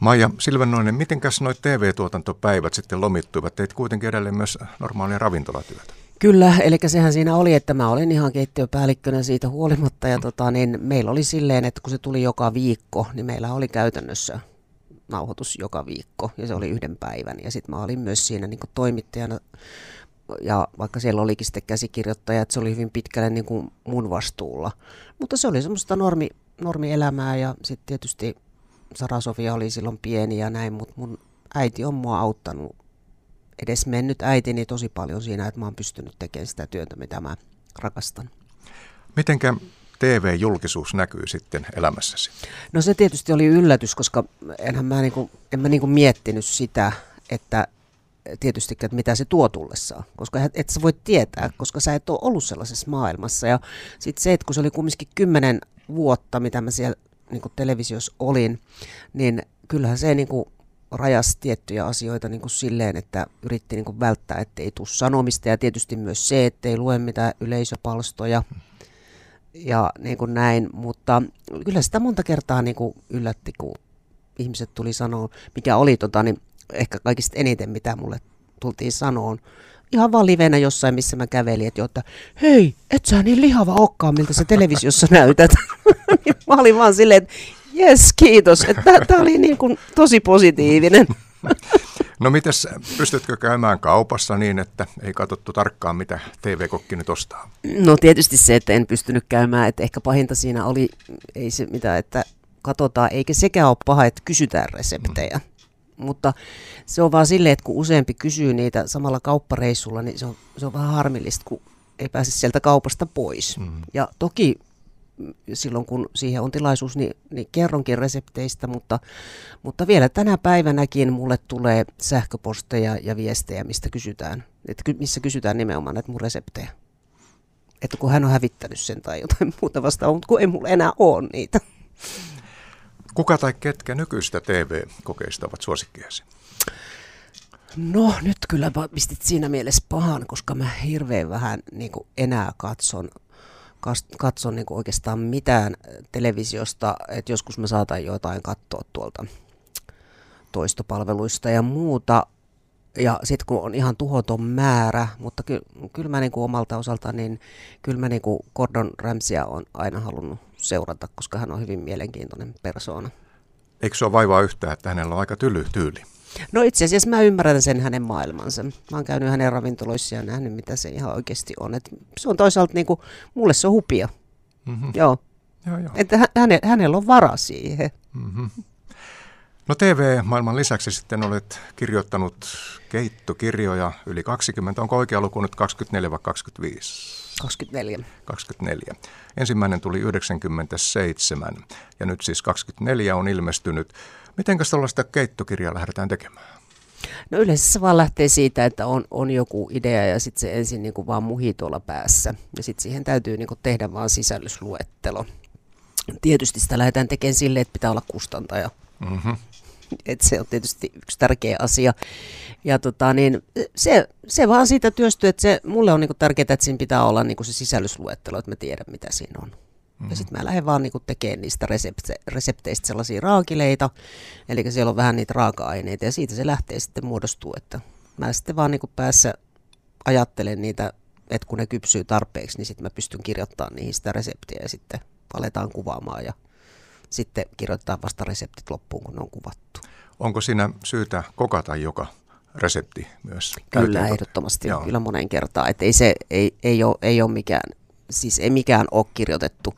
Maija Silvennoinen, mitenkäs noit TV-tuotantopäivät sitten lomittuivat? Teit kuitenkin edelleen myös normaalia ravintolatyötä. Kyllä, eli sehän siinä oli, että mä olin ihan keittiöpäällikkönä siitä huolimatta ja tota, niin meillä oli silleen, että kun se tuli joka viikko, niin meillä oli käytännössä nauhoitus joka viikko ja se oli yhden päivän ja sitten mä olin myös siinä niin toimittajana ja vaikka siellä olikin sitten käsikirjoittaja, että se oli hyvin pitkälle niin kuin mun vastuulla. Mutta se oli semmoista normi, normielämää ja sitten tietysti Sara Sofia oli silloin pieni ja näin, mutta mun äiti on mua auttanut edes mennyt äitini tosi paljon siinä, että mä oon pystynyt tekemään sitä työtä, mitä mä rakastan. Mitenkä TV-julkisuus näkyy sitten elämässäsi? No se tietysti oli yllätys, koska enhän mä, niinku, en mä niinku miettinyt sitä, että tietysti, että mitä se tuo tullessaan, koska et, sä voi tietää, koska sä et ole ollut sellaisessa maailmassa. Ja sitten se, että kun se oli kumminkin kymmenen vuotta, mitä mä siellä niin televisiossa olin, niin kyllähän se niin kuin rajas tiettyjä asioita niin kuin silleen, että yritti niin kuin välttää, ettei tule sanomista. Ja tietysti myös se, ettei lue mitään yleisöpalstoja ja niin kuin näin, mutta kyllä sitä monta kertaa niin kuin yllätti, kun ihmiset tuli sanoa, mikä oli tota, niin ehkä kaikista eniten, mitä mulle tultiin sanoon, ihan vaan livenä jossain, missä mä kävelin, että, että hei, et sä niin lihava okkaan, miltä sä televisiossa näytät. Niin mä olin vaan silleen, että jes, kiitos, että tämä oli niin kuin tosi positiivinen. No mites, pystytkö käymään kaupassa niin, että ei katsottu tarkkaan, mitä TV-kokki nyt ostaa? No tietysti se, että en pystynyt käymään, että ehkä pahinta siinä oli, ei se mitä, että katsotaan, eikä sekään ole paha, että kysytään reseptejä. Mm mutta se on vaan silleen, että kun useampi kysyy niitä samalla kauppareissulla, niin se on, se on vähän harmillista, kun ei pääse sieltä kaupasta pois. Mm. Ja toki silloin, kun siihen on tilaisuus, niin, niin kerronkin resepteistä, mutta, mutta vielä tänä päivänäkin mulle tulee sähköposteja ja viestejä, mistä kysytään, että missä kysytään nimenomaan näitä mun reseptejä. Että kun hän on hävittänyt sen tai jotain muuta vastaan, mutta kun ei mulla enää ole niitä. Kuka tai ketkä nykyistä TV-kokeista ovat suosikkiasi? No nyt kyllä pistit siinä mielessä pahan, koska mä hirveän vähän niin enää katson, katson niin oikeastaan mitään televisiosta. Et joskus mä saatan jotain katsoa tuolta toistopalveluista ja muuta. Ja sitten kun on ihan tuhoton määrä, mutta ky, kyllä mä niin kuin omalta osalta, niin kyllä mä niin kuin Gordon Ramsia on aina halunnut seurata, koska hän on hyvin mielenkiintoinen persoona. Eikö se ole vaivaa yhtään, että hänellä on aika tyly tyyli? No itse asiassa mä ymmärrän sen hänen maailmansa. Mä oon käynyt hänen ravintoloissa ja nähnyt, mitä se ihan oikeasti on. Et se on toisaalta niin kuin, mulle se on hupia. Mm-hmm. Joo. Joo, joo. Että häne, hänellä on vara siihen. Mm-hmm. No TV-maailman lisäksi sitten olet kirjoittanut keittokirjoja yli 20. Onko oikea luku nyt 24 vai 25? 24. 24. Ensimmäinen tuli 97 ja nyt siis 24 on ilmestynyt. Miten tällaista keittokirjaa lähdetään tekemään? No yleensä se vaan lähtee siitä, että on, on joku idea ja sitten se ensin niin kuin vaan muhii tuolla päässä. Ja sitten siihen täytyy niin kuin tehdä vaan sisällysluettelo. Tietysti sitä lähdetään tekemään silleen, että pitää olla kustantaja. Mm-hmm. Et se on tietysti yksi tärkeä asia. Ja tota, niin se, se vaan siitä työstyy, että se, mulle on niinku tärkeää, että siinä pitää olla niinku se sisällysluettelo, että mä tiedän mitä siinä on. Mm-hmm. Ja sitten mä lähden vaan niinku tekemään niistä resepte, resepteistä sellaisia raakileita, eli siellä on vähän niitä raaka-aineita ja siitä se lähtee sitten muodostuu, että mä sitten vaan niinku päässä ajattelen niitä, että kun ne kypsyy tarpeeksi, niin sitten mä pystyn kirjoittamaan niihin sitä reseptiä ja sitten aletaan kuvaamaan ja sitten kirjoittaa vasta reseptit loppuun, kun ne on kuvattu. Onko siinä syytä kokata joka resepti myös? Kyllä, ehdottomasti. Joo. Kyllä monen kertaa. Että ei, se, ei, ei, ole, ei ole mikään, siis ei mikään ole kirjoitettu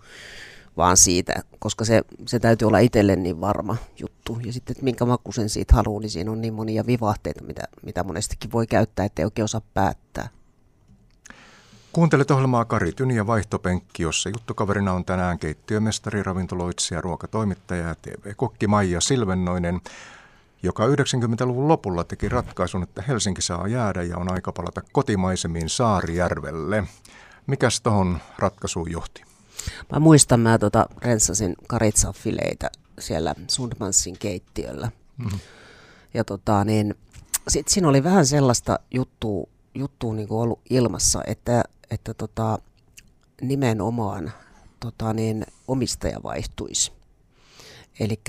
vaan siitä, koska se, se täytyy olla itselle niin varma juttu. Ja sitten, että minkä makuisen siitä haluaa, niin siinä on niin monia vivahteita, mitä, mitä monestikin voi käyttää, ettei oikein osaa päättää. Kuuntelet ohjelmaa Kari Tyni ja Vaihtopenkki, jossa juttukaverina on tänään keittiömestari, ravintoloitsija, ruokatoimittaja ja TV-kokki Maija Silvennoinen, joka 90-luvun lopulla teki ratkaisun, että Helsinki saa jäädä ja on aika palata kotimaisemiin Saarijärvelle. Mikäs tuohon ratkaisuun johti? Mä muistan, mä tota, rensasin karitsafileitä siellä Sundmansin keittiöllä. Mm-hmm. Ja tota, niin, sit siinä oli vähän sellaista juttua, juttua niin ollut ilmassa, että että tota, nimenomaan tota, niin, omistaja vaihtuisi. Eli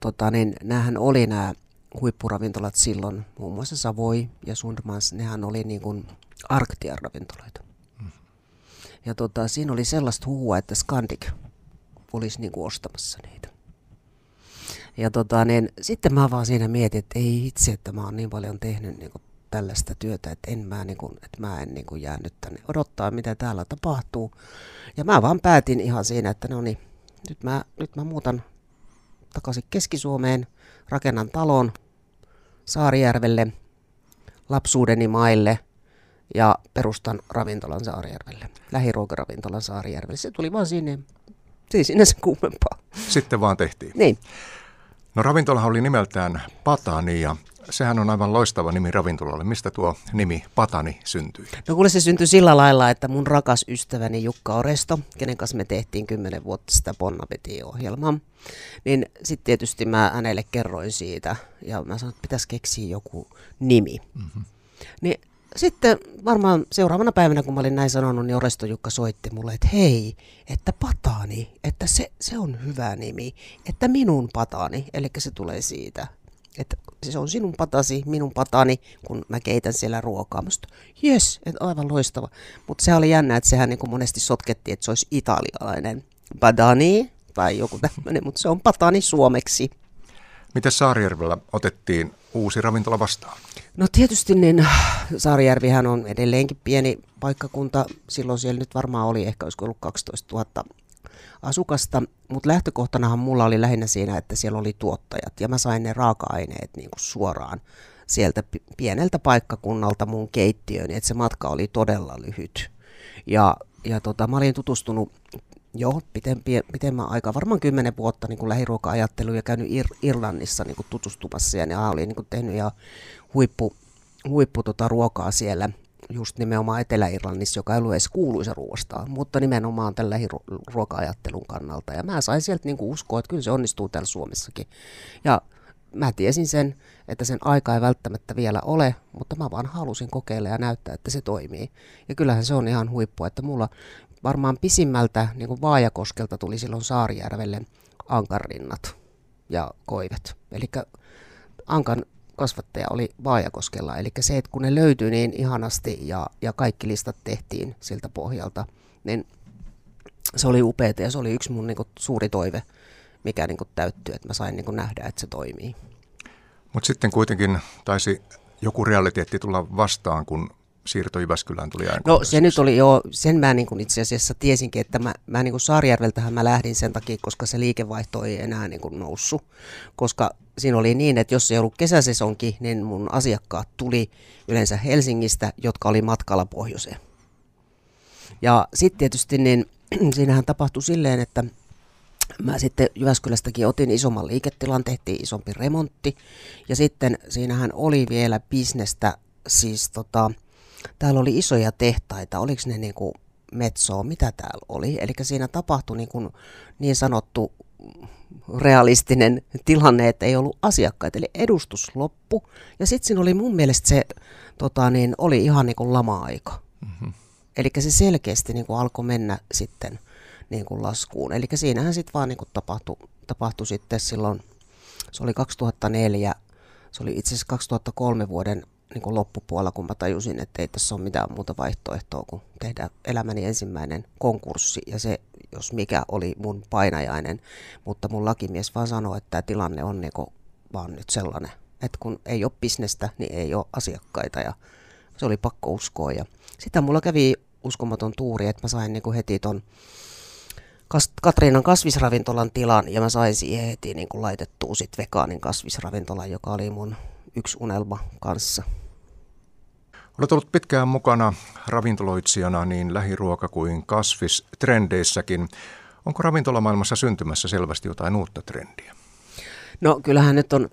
tota, niin, näähän oli nämä huippuravintolat silloin, muun muassa Savoi ja Sundmans, nehän oli niin kuin Arktian ravintoloita. Mm. Ja tota, siinä oli sellaista huhua, että Scandic olisi niin kuin ostamassa niitä. Ja tota, niin, sitten mä vaan siinä mietin, että ei itse, että mä oon niin paljon tehnyt niin kuin tällaista työtä, että, en mä, niin kuin, että mä en niin kuin jää nyt tänne odottaa, mitä täällä tapahtuu. Ja mä vaan päätin ihan siinä, että no niin, nyt mä, nyt mä muutan takaisin Keski-Suomeen, rakennan talon Saarijärvelle, lapsuudeni maille ja perustan ravintolan Saarijärvelle, lähiruokaravintolan Saarijärvelle. Se tuli vaan sinne, se ei sinänsä kuumempaa. Sitten vaan tehtiin. Niin. No ravintolahan oli nimeltään Patani ja sehän on aivan loistava nimi ravintolalle. Mistä tuo nimi Patani syntyi? No kuule se syntyi sillä lailla, että mun rakas ystäväni Jukka Oresto, kenen kanssa me tehtiin kymmenen vuotta sitä Bonnapeti-ohjelmaa, niin sitten tietysti mä hänelle kerroin siitä ja mä sanoin, että pitäisi keksiä joku nimi. Mm-hmm. Niin sitten varmaan seuraavana päivänä, kun mä olin näin sanonut, niin Oresto Jukka soitti mulle, että hei, että Patani, että se, se on hyvä nimi, että minun Patani, eli se tulee siitä että se on sinun patasi, minun patani, kun mä keitän siellä ruokaa. Musta, jes, että aivan loistava. Mutta se oli jännä, että sehän niin kuin monesti sotkettiin, että se olisi italialainen badani tai joku tämmöinen, mutta se on patani suomeksi. Miten Saarijärvellä otettiin uusi ravintola vastaan? No tietysti niin Saarijärvihän on edelleenkin pieni paikkakunta. Silloin siellä nyt varmaan oli ehkä olisiko ollut 12 000 asukasta, mutta lähtökohtanahan mulla oli lähinnä siinä, että siellä oli tuottajat ja mä sain ne raaka-aineet niin kuin suoraan sieltä pieneltä paikkakunnalta mun keittiöön, että se matka oli todella lyhyt. Ja, ja tota, mä olin tutustunut jo pitempi, pitemmän aikaa, varmaan kymmenen vuotta niin kuin lähiruoka-ajatteluun ja käynyt Ir- Irlannissa niin kuin tutustumassa ja ne oli niin kuin tehnyt ja huippu, huippu tota, ruokaa siellä just nimenomaan Etelä-Irlannissa, joka ei ollut edes kuuluisa ruoastaan, mutta nimenomaan tällä ruoka-ajattelun kannalta. Ja mä sain sieltä niinku uskoa, että kyllä se onnistuu täällä Suomessakin. Ja mä tiesin sen, että sen aika ei välttämättä vielä ole, mutta mä vaan halusin kokeilla ja näyttää, että se toimii. Ja kyllähän se on ihan huippu, että mulla varmaan pisimmältä niin kuin Vaajakoskelta tuli silloin Saarijärvelle ankarrinnat ja koivet. Eli Ankan kasvattaja oli Vaajakoskella. Eli se, että kun ne löytyi niin ihanasti ja, ja kaikki listat tehtiin siltä pohjalta, niin se oli upeaa ja se oli yksi mun niin kuin, suuri toive, mikä niin kuin, täyttyi, että mä sain niin kuin, nähdä, että se toimii. Mutta sitten kuitenkin taisi joku realiteetti tulla vastaan, kun siirto Jyväskylään tuli No se nyt oli jo, sen mä niin kuin itse asiassa tiesinkin, että mä, mä niin kuin Saarijärveltähän mä lähdin sen takia, koska se liikevaihto ei enää niin kuin noussut, koska siinä oli niin, että jos ei ollut kesäsesonki, niin mun asiakkaat tuli yleensä Helsingistä, jotka oli matkalla pohjoiseen. Ja sitten tietysti niin siinähän tapahtui silleen, että mä sitten Jyväskylästäkin otin isomman liiketilan, tehtiin isompi remontti ja sitten siinähän oli vielä bisnestä, siis tota, täällä oli isoja tehtaita, oliko ne niin kuin metsoa, mitä täällä oli. Eli siinä tapahtui niin, kuin niin sanottu realistinen tilanne, että ei ollut asiakkaita, eli edustus loppu. Ja sitten siinä oli mun mielestä se, tota, niin, oli ihan niin kuin lama-aika. Mm-hmm. Eli se selkeästi niin kuin alkoi mennä sitten niin kuin laskuun. Eli siinähän sitten vaan niin kuin tapahtui, tapahtui sitten silloin, se oli 2004, se oli itse asiassa 2003 vuoden niin kuin loppupuolella, kun mä tajusin, että ei tässä ole mitään muuta vaihtoehtoa kuin tehdä elämäni ensimmäinen konkurssi. Ja se, jos mikä, oli mun painajainen. Mutta mun lakimies vaan sanoi, että tämä tilanne on niin kuin vaan nyt sellainen, että kun ei ole bisnestä, niin ei ole asiakkaita. Ja se oli pakko uskoa. Ja sitten mulla kävi uskomaton tuuri, että mä sain niin kuin heti ton Katriinan kasvisravintolan tilan ja mä sain siihen heti niin kuin laitettua sit vegaanin kasvisravintolan, joka oli mun yksi unelma kanssa. Olet ollut pitkään mukana ravintoloitsijana niin lähiruoka- kuin kasvistrendeissäkin. Onko ravintolamaailmassa syntymässä selvästi jotain uutta trendiä? No kyllähän nyt on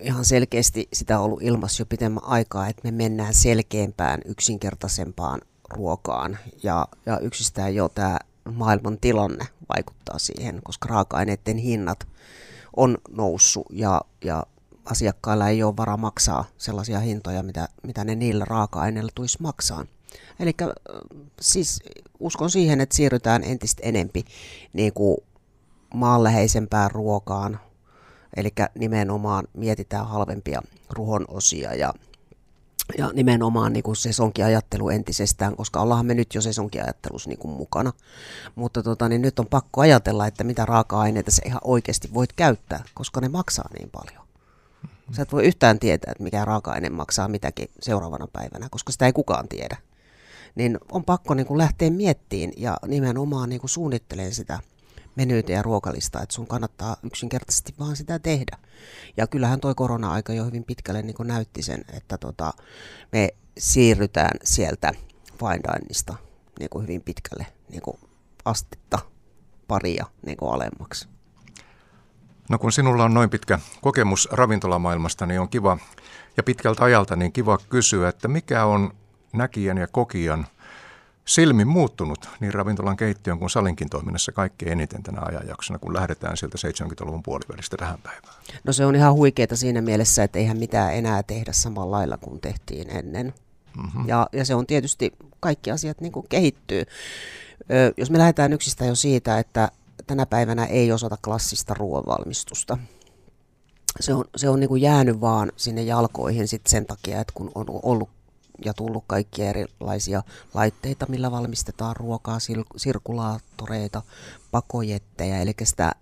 ihan selkeästi sitä ollut ilmassa jo pitemmän aikaa, että me mennään selkeämpään, yksinkertaisempaan ruokaan. Ja, ja yksistään jo tämä maailman tilanne vaikuttaa siihen, koska raaka-aineiden hinnat on noussut ja, ja asiakkailla ei ole varaa maksaa sellaisia hintoja, mitä, mitä ne niillä raaka-aineilla tulisi maksaa. Eli siis uskon siihen, että siirrytään entistä enempi niin kuin maanläheisempään ruokaan, eli nimenomaan mietitään halvempia ruohonosia ja, ja nimenomaan niin kuin sesonkiajattelu entisestään, koska ollaan me nyt jo sesonkiajattelussa niin kuin mukana. Mutta tota, niin nyt on pakko ajatella, että mitä raaka-aineita se ihan oikeasti voit käyttää, koska ne maksaa niin paljon. Sä et voi yhtään tietää, että mikä raaka-aine maksaa mitäkin seuraavana päivänä, koska sitä ei kukaan tiedä. Niin on pakko niin kuin lähteä miettiin ja nimenomaan niin kuin suunnittelemaan sitä menyytä ja ruokalista, että sun kannattaa yksinkertaisesti vaan sitä tehdä. Ja kyllähän toi korona-aika jo hyvin pitkälle niin näytti sen, että tota, me siirrytään sieltä fine diningista niin hyvin pitkälle niin astetta paria niin alemmaksi. No kun sinulla on noin pitkä kokemus ravintolamaailmasta, niin on kiva ja pitkältä ajalta niin kiva kysyä, että mikä on näkijän ja kokijan silmin muuttunut niin ravintolan keittiön kuin salinkin toiminnassa kaikkein eniten tänä ajanjaksona, kun lähdetään sieltä 70-luvun puolivälistä tähän päivään? No se on ihan huikeeta siinä mielessä, että eihän mitään enää tehdä samalla lailla kuin tehtiin ennen. Mm-hmm. Ja, ja se on tietysti, kaikki asiat niin kuin kehittyy. Ö, jos me lähdetään yksistä jo siitä, että tänä päivänä ei osata klassista ruoanvalmistusta. Se on, se on niin kuin jäänyt vaan sinne jalkoihin sit sen takia, että kun on ollut ja tullut kaikkia erilaisia laitteita, millä valmistetaan ruokaa, sirkulaattoreita, pakojetteja, eli sitä,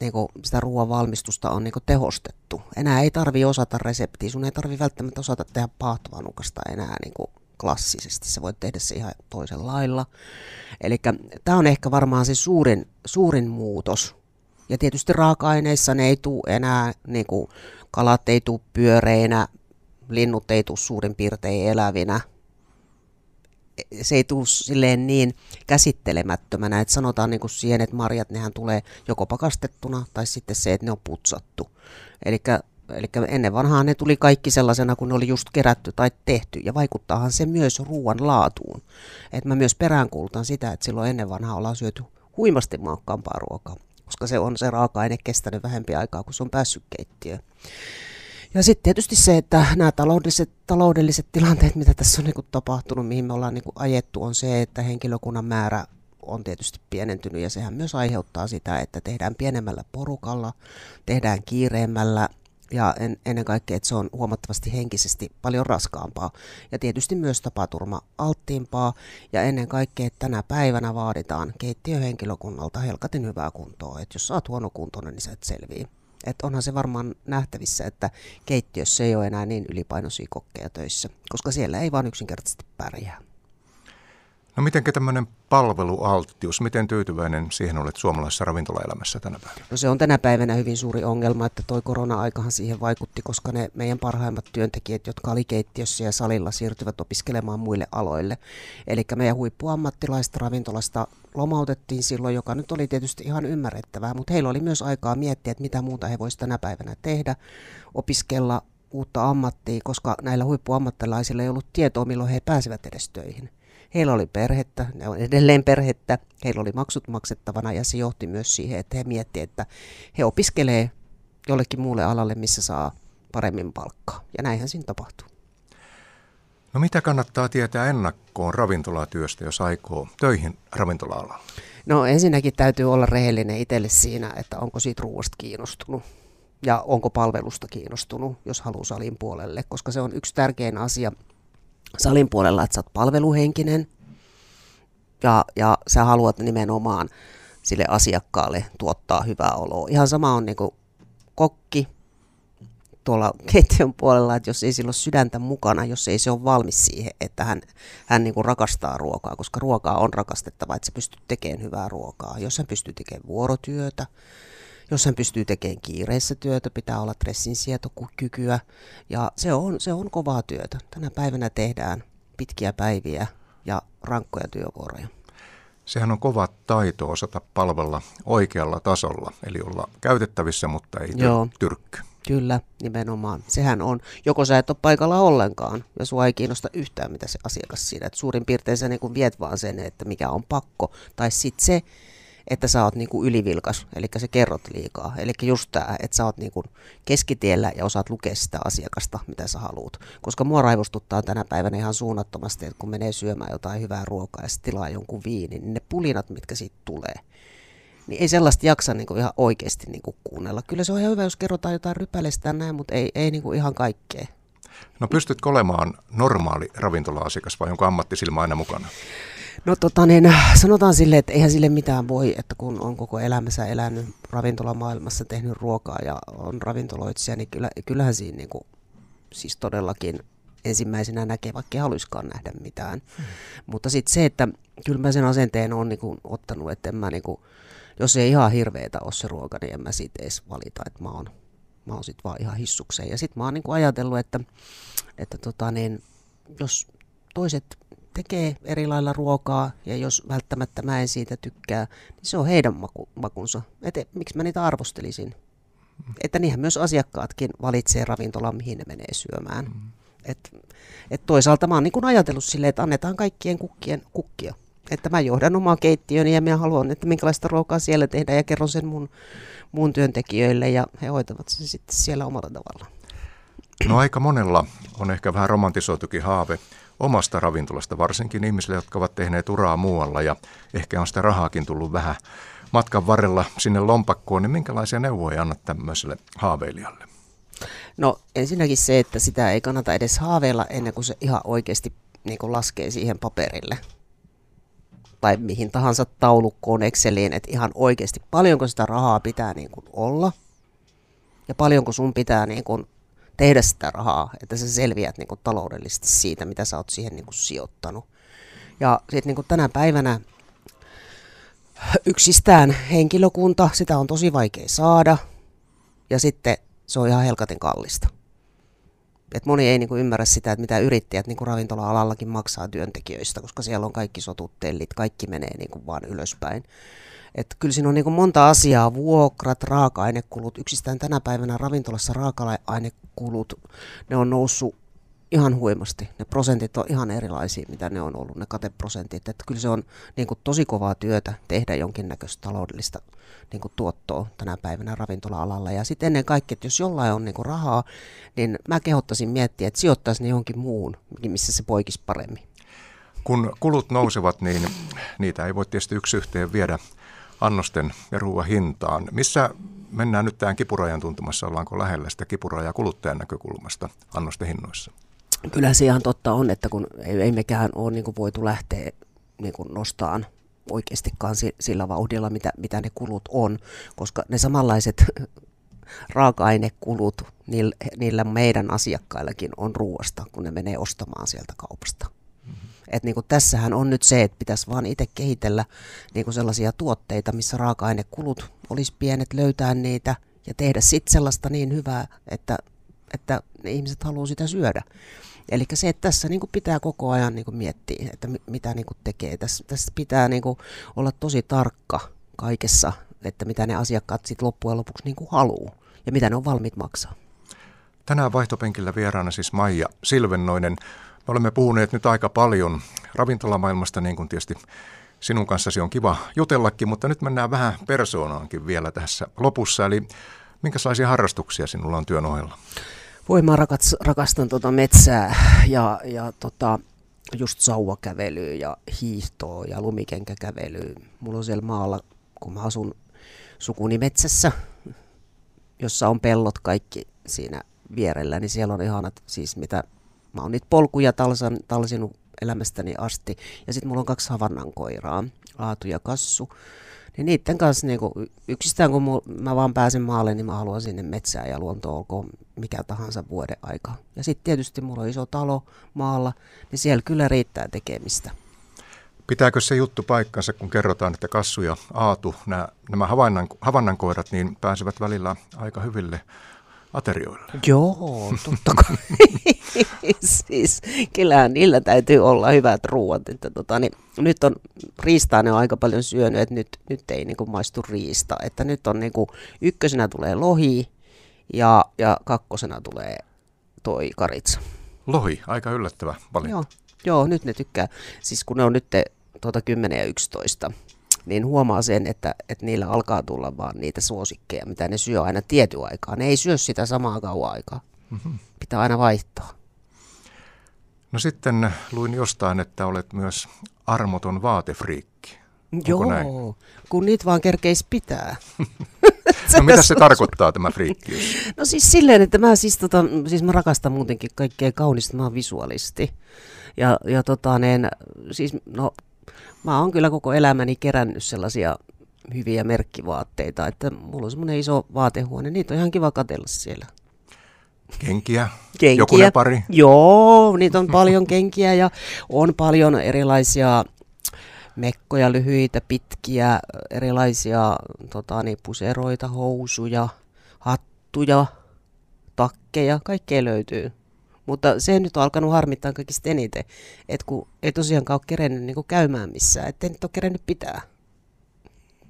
niin kuin, sitä ruoan valmistusta on niin kuin tehostettu. Enää ei tarvi osata reseptiä, sun ei tarvi välttämättä osata tehdä paahtovanukasta enää niin kuin klassisesti, sä voit tehdä se ihan toisella lailla. Eli tämä on ehkä varmaan se suurin, suurin muutos. Ja tietysti raaka-aineissa ne ei tule enää, niin kuin, kalat ei tule pyöreinä, linnut ei tule suurin piirtein elävinä. Se ei tule silleen niin käsittelemättömänä, että sanotaan niin kuin siihen, että marjat nehän tulee joko pakastettuna tai sitten se, että ne on putsattu. Eli Eli ennen vanhaan ne tuli kaikki sellaisena, kun ne oli just kerätty tai tehty. Ja vaikuttaahan se myös ruoan laatuun. Et mä myös peräänkuulutan sitä, että silloin ennen vanhaa ollaan syöty huimasti maukkaampaa ruokaa. Koska se on se raaka-aine kestänyt vähempi aikaa, kun se on päässyt keittiöön. Ja sitten tietysti se, että nämä taloudelliset, taloudelliset tilanteet, mitä tässä on niin tapahtunut, mihin me ollaan niin ajettu, on se, että henkilökunnan määrä on tietysti pienentynyt ja sehän myös aiheuttaa sitä, että tehdään pienemmällä porukalla, tehdään kiireemmällä ja en, ennen kaikkea, että se on huomattavasti henkisesti paljon raskaampaa ja tietysti myös tapaturma alttiimpaa ja ennen kaikkea, että tänä päivänä vaaditaan keittiöhenkilökunnalta helkatin hyvää kuntoa, että jos sä oot huonokuntoinen, niin sä et selviä. Että onhan se varmaan nähtävissä, että keittiössä ei ole enää niin ylipainoisia kokkeja töissä, koska siellä ei vaan yksinkertaisesti pärjää. No miten tämmöinen palvelualttius, miten tyytyväinen siihen olet suomalaisessa ravintolaelämässä tänä päivänä? No se on tänä päivänä hyvin suuri ongelma, että toi korona-aikahan siihen vaikutti, koska ne meidän parhaimmat työntekijät, jotka oli keittiössä ja salilla, siirtyvät opiskelemaan muille aloille. Eli meidän huippuammattilaista ravintolasta lomautettiin silloin, joka nyt oli tietysti ihan ymmärrettävää, mutta heillä oli myös aikaa miettiä, että mitä muuta he voisivat tänä päivänä tehdä, opiskella uutta ammattia, koska näillä huippuammattilaisilla ei ollut tietoa, milloin he pääsevät edes töihin. Heillä oli perhettä, ne on edelleen perhettä, heillä oli maksut maksettavana ja se johti myös siihen, että he miettivät, että he opiskelee jollekin muulle alalle, missä saa paremmin palkkaa. Ja näinhän siinä tapahtuu. No mitä kannattaa tietää ennakkoon ravintolatyöstä, jos aikoo töihin ravintola-alalla? No ensinnäkin täytyy olla rehellinen itselle siinä, että onko siitä ruoasta kiinnostunut ja onko palvelusta kiinnostunut, jos haluaa salin puolelle, koska se on yksi tärkein asia salin puolella, että sä oot palveluhenkinen ja, ja sä haluat nimenomaan sille asiakkaalle tuottaa hyvää oloa. Ihan sama on niin kokki tuolla keittiön puolella, että jos ei sillä ole sydäntä mukana, jos ei se ole valmis siihen, että hän, hän niin rakastaa ruokaa, koska ruokaa on rakastettava, että se pystyy tekemään hyvää ruokaa. Jos hän pystyy tekemään vuorotyötä, jos hän pystyy tekemään kiireessä työtä, pitää olla stressinsietokykyä ja se on, se on kovaa työtä. Tänä päivänä tehdään pitkiä päiviä ja rankkoja työvuoroja. Sehän on kova taito osata palvella oikealla tasolla, eli olla käytettävissä, mutta ei Joo. tyrkky. Kyllä, nimenomaan. Sehän on, joko sä et ole paikalla ollenkaan ja sua ei kiinnosta yhtään, mitä se asiakas siinä. Et suurin piirtein sä niin viet vaan sen, että mikä on pakko. Tai sitten se, että sä oot niinku ylivilkas, eli sä kerrot liikaa. Eli just tämä, että sä oot niinku keskitiellä ja osaat lukea sitä asiakasta, mitä sä haluat. Koska mua raivostuttaa tänä päivänä ihan suunnattomasti, että kun menee syömään jotain hyvää ruokaa ja tilaa jonkun viinin, niin ne pulinat, mitkä siitä tulee, niin ei sellaista jaksa niinku ihan oikeasti niinku kuunnella. Kyllä se on ihan hyvä, jos kerrotaan jotain rypälestä näin, mutta ei, ei niinku ihan kaikkea. No pystytkö olemaan normaali ravintola-asiakas vai onko ammattisilma aina mukana? No tota niin, sanotaan silleen, että eihän sille mitään voi, että kun on koko elämänsä elänyt ravintolamaailmassa, tehnyt ruokaa ja on ravintoloitsija, niin kyllä, kyllähän siinä niin kuin, siis todellakin ensimmäisenä näkee, vaikka ei haluiskaan nähdä mitään. Hmm. Mutta sitten se, että kyllä mä sen asenteen on niin kuin, ottanut, että en mä niin kuin, jos ei ihan hirveetä ole se ruoka, niin en mä siitä edes valita, että mä oon, mä oon sit vaan ihan hissukseen. Ja sit mä oon niin ajatellut, että, että tota niin, jos toiset tekee eri lailla ruokaa ja jos välttämättä mä en siitä tykkää, niin se on heidän maku, makunsa. Et, miksi mä niitä arvostelisin? Että niinhän myös asiakkaatkin valitsee ravintolan, mihin ne menee syömään. Mm. Et, et toisaalta mä oon niin ajatellut silleen, että annetaan kaikkien kukkien kukkia. Että mä johdan omaa keittiöni ja mä haluan, että minkälaista ruokaa siellä tehdään ja kerron sen mun, mun työntekijöille ja he hoitavat sen sitten siellä omalla tavallaan. No aika monella on ehkä vähän romantisoitukin haave omasta ravintolasta, varsinkin ihmisille, jotka ovat tehneet uraa muualla ja ehkä on sitä rahaakin tullut vähän matkan varrella sinne lompakkoon, niin minkälaisia neuvoja annat tämmöiselle haaveilijalle? No ensinnäkin se, että sitä ei kannata edes haaveilla ennen kuin se ihan oikeasti niin kuin laskee siihen paperille tai mihin tahansa taulukkoon Exceliin, että ihan oikeasti paljonko sitä rahaa pitää niin kuin olla ja paljonko sun pitää niin kuin tehdä sitä rahaa, että sä selviät niin kuin taloudellisesti siitä, mitä sä oot siihen niin kuin sijoittanut. Ja sitten niin tänä päivänä yksistään henkilökunta, sitä on tosi vaikea saada ja sitten se on ihan helkaten kallista. Et moni ei niinku ymmärrä sitä, että mitä yrittäjät niinku ravintola-alallakin maksaa työntekijöistä, koska siellä on kaikki sotuttellit, kaikki menee niinku vaan ylöspäin. Et kyllä siinä on niinku monta asiaa, vuokrat, raaka-ainekulut. Yksistään tänä päivänä ravintolassa raaka-ainekulut, ne on noussut ihan huimasti. Ne prosentit on ihan erilaisia, mitä ne on ollut, ne kateprosentit. Että kyllä se on niin kuin, tosi kovaa työtä tehdä jonkinnäköistä taloudellista niin kuin, tuottoa tänä päivänä ravintola-alalla. Ja sitten ennen kaikkea, että jos jollain on niin kuin, rahaa, niin mä kehottaisin miettiä, että sijoittaisi ne johonkin muun, missä se poikisi paremmin. Kun kulut nousevat, niin niitä ei voi tietysti yksi yhteen viedä annosten ja ruoan hintaan. Missä mennään nyt tähän kipurajan tuntumassa, ollaanko lähellä sitä kipurajaa kuluttajan näkökulmasta annosten hinnoissa? Kyllä se ihan totta on, että kun ei, ei mekään ole niin voitu lähteä niin nostaan oikeastikaan sillä vauhdilla, mitä, mitä ne kulut on, koska ne samanlaiset raaka-ainekulut niillä meidän asiakkaillakin on ruoasta, kun ne menee ostamaan sieltä kaupasta. Mm-hmm. Et niin kuin tässähän on nyt se, että pitäisi vaan itse kehitellä niin kuin sellaisia tuotteita, missä raaka-ainekulut olisi pienet, löytää niitä ja tehdä sitten sellaista niin hyvää, että, että ne ihmiset haluaa sitä syödä. Eli se, että tässä niin kuin pitää koko ajan niin kuin miettiä, että mitä niin kuin tekee. Tässä, tässä pitää niin kuin olla tosi tarkka kaikessa, että mitä ne asiakkaat sitten loppujen lopuksi niin kuin haluaa ja mitä ne on valmiit maksaa. Tänään vaihtopenkillä vieraana siis Maija Silvennoinen. Me olemme puhuneet nyt aika paljon ravintolamaailmasta, niin kuin tietysti sinun kanssasi on kiva jutellakin, mutta nyt mennään vähän persoonaankin vielä tässä lopussa. Eli minkälaisia harrastuksia sinulla on työn ohella? Voi mä rakastan, tota metsää ja, ja tota, just sauvakävelyä ja hiihtoa ja lumikenkäkävelyä. Mulla on siellä maalla, kun mä asun sukuni metsässä, jossa on pellot kaikki siinä vierellä, niin siellä on ihanat, siis mitä, mä oon niitä polkuja talsan, talsinut elämästäni asti. Ja sitten mulla on kaksi havannan koiraa, Aatu ja Kassu. Niin niiden kanssa niin kuin, yksistään kun mä vaan pääsen maalle, niin mä haluan sinne metsään ja luontoon olkoon mikä tahansa vuoden aika. Ja sitten tietysti mulla on iso talo maalla, niin siellä kyllä riittää tekemistä. Pitääkö se juttu paikkansa, kun kerrotaan, että Kassu ja Aatu, nämä, nämä havannan, havannankoirat, niin pääsevät välillä aika hyville aterioille? Joo, totta kai. siis, kyllähän niillä täytyy olla hyvät ruoat. Että tota, niin, nyt on riistaa ne on aika paljon syönyt, että nyt, nyt ei niinku maistu riista. Että nyt on niinku, ykkösenä tulee lohi ja, ja kakkosena tulee toi karitsa. Lohi, aika yllättävä valinta. Joo, joo, nyt ne tykkää. Siis kun ne on nyt tuota 10 ja 11, niin huomaa sen, että, että niillä alkaa tulla vaan niitä suosikkeja, mitä ne syö aina tietyn aikaa. Ne ei syö sitä samaa kauan aikaa. Mm-hmm. Pitää aina vaihtaa. No sitten luin jostain, että olet myös armoton vaatefriikki. Onko Joo, näin? kun niitä vaan kerkeis pitää. no mitä se tarkoittaa tämä friikkiys? No siis silleen, että mä siis, tota, siis mä rakastan muutenkin kaikkea kaunista, mä oon visualisti. Ja, ja tota, niin, siis no mä oon kyllä koko elämäni kerännyt sellaisia hyviä merkkivaatteita, että mulla on semmoinen iso vaatehuone, niitä on ihan kiva katella siellä. Kenkiä? kenkiä. Jokunen pari? Joo, niitä on paljon kenkiä ja on paljon erilaisia mekkoja, lyhyitä, pitkiä, erilaisia tota, niin, puseroita, housuja, hattuja, takkeja, kaikkea löytyy. Mutta se nyt on alkanut harmittaa kaikista eniten, että kun ei tosiaankaan ole kerennyt niin käymään missään, ettei nyt ole kerennyt pitää.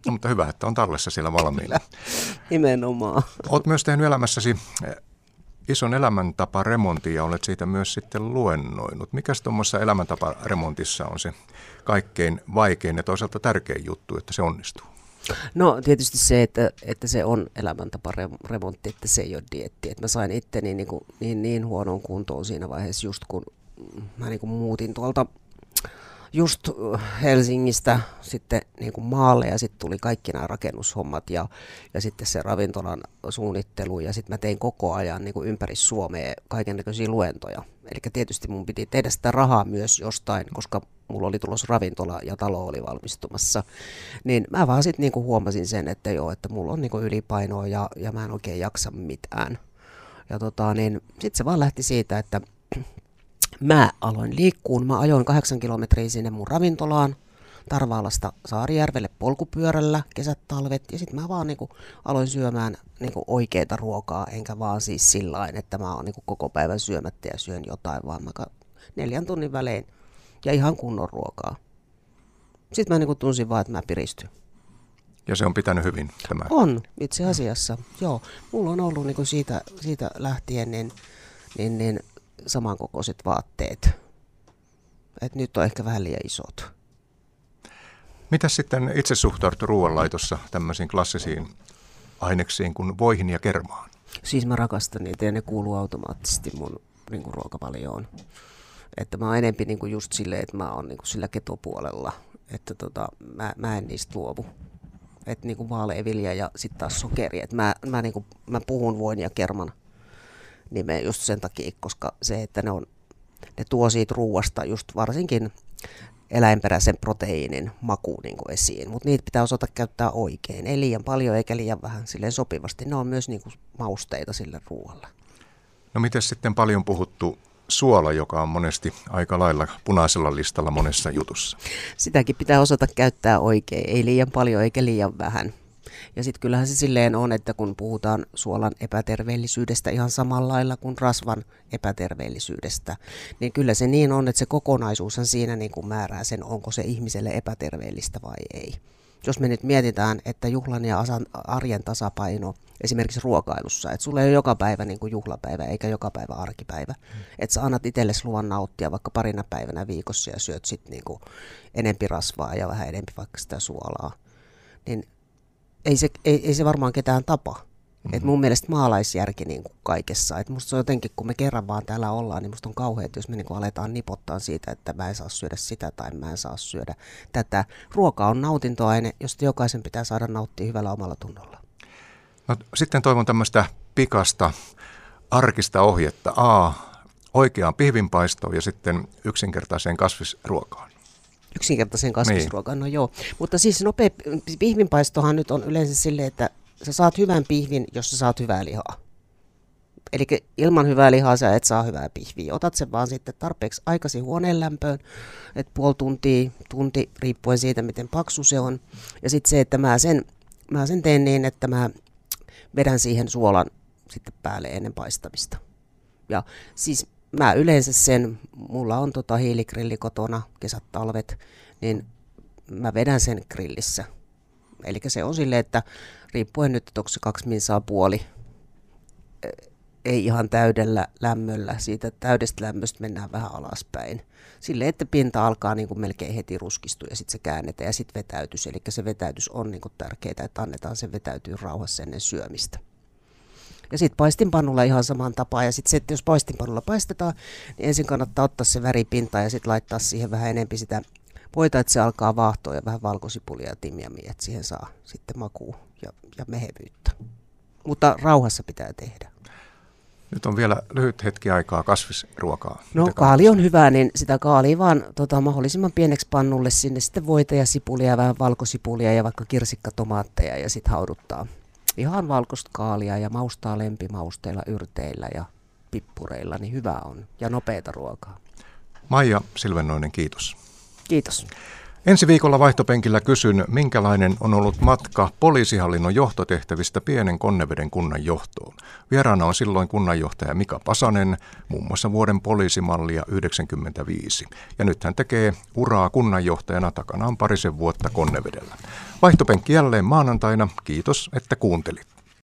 No, mutta hyvä, että on tallessa siellä valmiina. Nimenomaan. Olet myös tehnyt elämässäsi eh, ison elämäntaparemontin ja olet siitä myös sitten luennoinut. Mikäs tuommoisessa elämäntaparemontissa on se kaikkein vaikein ja toisaalta tärkein juttu, että se onnistuu? No tietysti se, että, että se on elämäntaparemontti, että se ei ole dietti. Että mä sain itteni niin, niin, niin huonoon kuntoon siinä vaiheessa just kun mä niin kuin muutin tuolta just Helsingistä sitten niin kuin maalle ja sitten tuli kaikki nämä rakennushommat ja, ja sitten se ravintolan suunnittelu ja sitten mä tein koko ajan niin kuin ympäri Suomea kaikenlaisia luentoja. Eli tietysti mun piti tehdä sitä rahaa myös jostain, koska mulla oli tulossa ravintola ja talo oli valmistumassa. Niin mä vaan sitten niin huomasin sen, että joo, että mulla on niin kuin ylipainoa ja, ja mä en oikein jaksa mitään. Ja tota, niin sitten se vaan lähti siitä, että mä aloin liikkuun. Mä ajoin kahdeksan kilometriä sinne mun ravintolaan Tarvaalasta Saarijärvelle polkupyörällä kesät, talvet. Ja sitten mä vaan niinku aloin syömään niinku oikeita ruokaa, enkä vaan siis sillä että mä oon niinku koko päivän syömättä ja syön jotain, vaan mä neljän tunnin välein ja ihan kunnon ruokaa. Sitten mä niinku tunsin vaan, että mä piristyn. Ja se on pitänyt hyvin tämä? On, itse asiassa. Joo, mulla on ollut niinku siitä, siitä lähtien niin, niin, niin samankokoiset vaatteet. Et nyt on ehkä vähän liian isot. Mitä sitten itse suhtaudut ruoanlaitossa tämmöisiin klassisiin aineksiin kuin voihin ja kermaan? Siis mä rakastan niitä ja ne kuuluu automaattisesti mun niin kuin ruokavalioon. Että mä oon enempi niin kuin just silleen, että mä oon niin kuin sillä ketopuolella. Että tota, mä, mä en niistä luovu. Että niin kuin vaaleevilja ja sitten taas sokeri. Että mä, mä, niin kuin, mä puhun voin ja kerman nimeä just sen takia, koska se, että ne, on, ne tuo siitä ruuasta just varsinkin eläinperäisen proteiinin makuun niin kuin esiin, mutta niitä pitää osata käyttää oikein, ei liian paljon eikä liian vähän, silleen sopivasti. Ne on myös niin kuin mausteita sille ruoalle. No miten sitten paljon puhuttu suola, joka on monesti aika lailla punaisella listalla monessa jutussa? Sitäkin pitää osata käyttää oikein, ei liian paljon eikä liian vähän. Ja sitten kyllähän se silleen on, että kun puhutaan suolan epäterveellisyydestä ihan samalla lailla kuin rasvan epäterveellisyydestä, niin kyllä se niin on, että se kokonaisuushan siinä niin kuin määrää sen, onko se ihmiselle epäterveellistä vai ei. Jos me nyt mietitään, että juhlan ja arjen tasapaino esimerkiksi ruokailussa, että sulla ei ole joka päivä niin kuin juhlapäivä eikä joka päivä arkipäivä, mm. että sä annat itsellesi luvan nauttia vaikka parina päivänä viikossa ja syöt sitten niin enempi rasvaa ja vähän enempi vaikka sitä suolaa, niin se, ei, ei se varmaan ketään tapa. Mm-hmm. Et mun mielestä maalaisjärki niin kuin kaikessa. Et musta se on jotenkin, kun me kerran vaan täällä ollaan, niin musta on kauheaa, jos me niin kuin aletaan nipottaa siitä, että mä en saa syödä sitä tai mä en saa syödä tätä. Ruoka on nautintoaine, josta jokaisen pitää saada nauttia hyvällä omalla tunnolla. No, sitten toivon tämmöistä pikasta arkista ohjetta. A. Oikeaan pihvinpaistoon ja sitten yksinkertaiseen kasvisruokaan yksinkertaisen kasvisruokaan, niin. no joo. Mutta siis nopea pihvinpaistohan nyt on yleensä silleen, että sä saat hyvän pihvin, jos sä saat hyvää lihaa. Eli ilman hyvää lihaa sä et saa hyvää pihviä. Otat sen vaan sitten tarpeeksi aikaisin huoneen lämpöön, että puoli tuntia, tunti, riippuen siitä, miten paksu se on. Ja sitten se, että mä sen, mä sen teen niin, että mä vedän siihen suolan sitten päälle ennen paistamista. Ja siis mä yleensä sen, mulla on tota hiiligrilli kotona, kesät, talvet, niin mä vedän sen grillissä. Eli se on silleen, että riippuen nyt, että onko se kaksi minsaa puoli, ei ihan täydellä lämmöllä, siitä täydestä lämmöstä mennään vähän alaspäin. Sille, että pinta alkaa niin kuin melkein heti ruskistua ja sitten se käännetään ja sitten vetäytys. Eli se vetäytys on niin kuin tärkeää, että annetaan sen vetäytyä rauhassa ennen syömistä. Ja sitten paistinpannulla ihan samaan tapaan. Ja sitten se, että jos paistinpannulla paistetaan, niin ensin kannattaa ottaa se väripinta ja sitten laittaa siihen vähän enempi sitä voita, että se alkaa vaahtoa ja vähän valkosipulia ja timjamia, että siihen saa sitten makuu ja, ja mehevyyttä. Mutta rauhassa pitää tehdä. Nyt on vielä lyhyt hetki aikaa kasvisruokaa. No Mitä kaali on hyvä, niin sitä kaalia vaan tota, mahdollisimman pieneksi pannulle sinne sitten voita ja sipulia, vähän valkosipulia ja vaikka kirsikkatomaatteja ja sitten hauduttaa ihan valkoista kaalia ja maustaa lempimausteilla, yrteillä ja pippureilla, niin hyvä on. Ja nopeita ruokaa. Maija Silvennoinen, kiitos. Kiitos. Ensi viikolla vaihtopenkillä kysyn, minkälainen on ollut matka poliisihallinnon johtotehtävistä pienen Konneveden kunnan johtoon. Vieraana on silloin kunnanjohtaja Mika Pasanen, muun muassa vuoden poliisimallia 95. Ja nyt hän tekee uraa kunnanjohtajana takanaan parisen vuotta Konnevedellä. Vaihtopenkki jälleen maanantaina. Kiitos, että kuuntelit.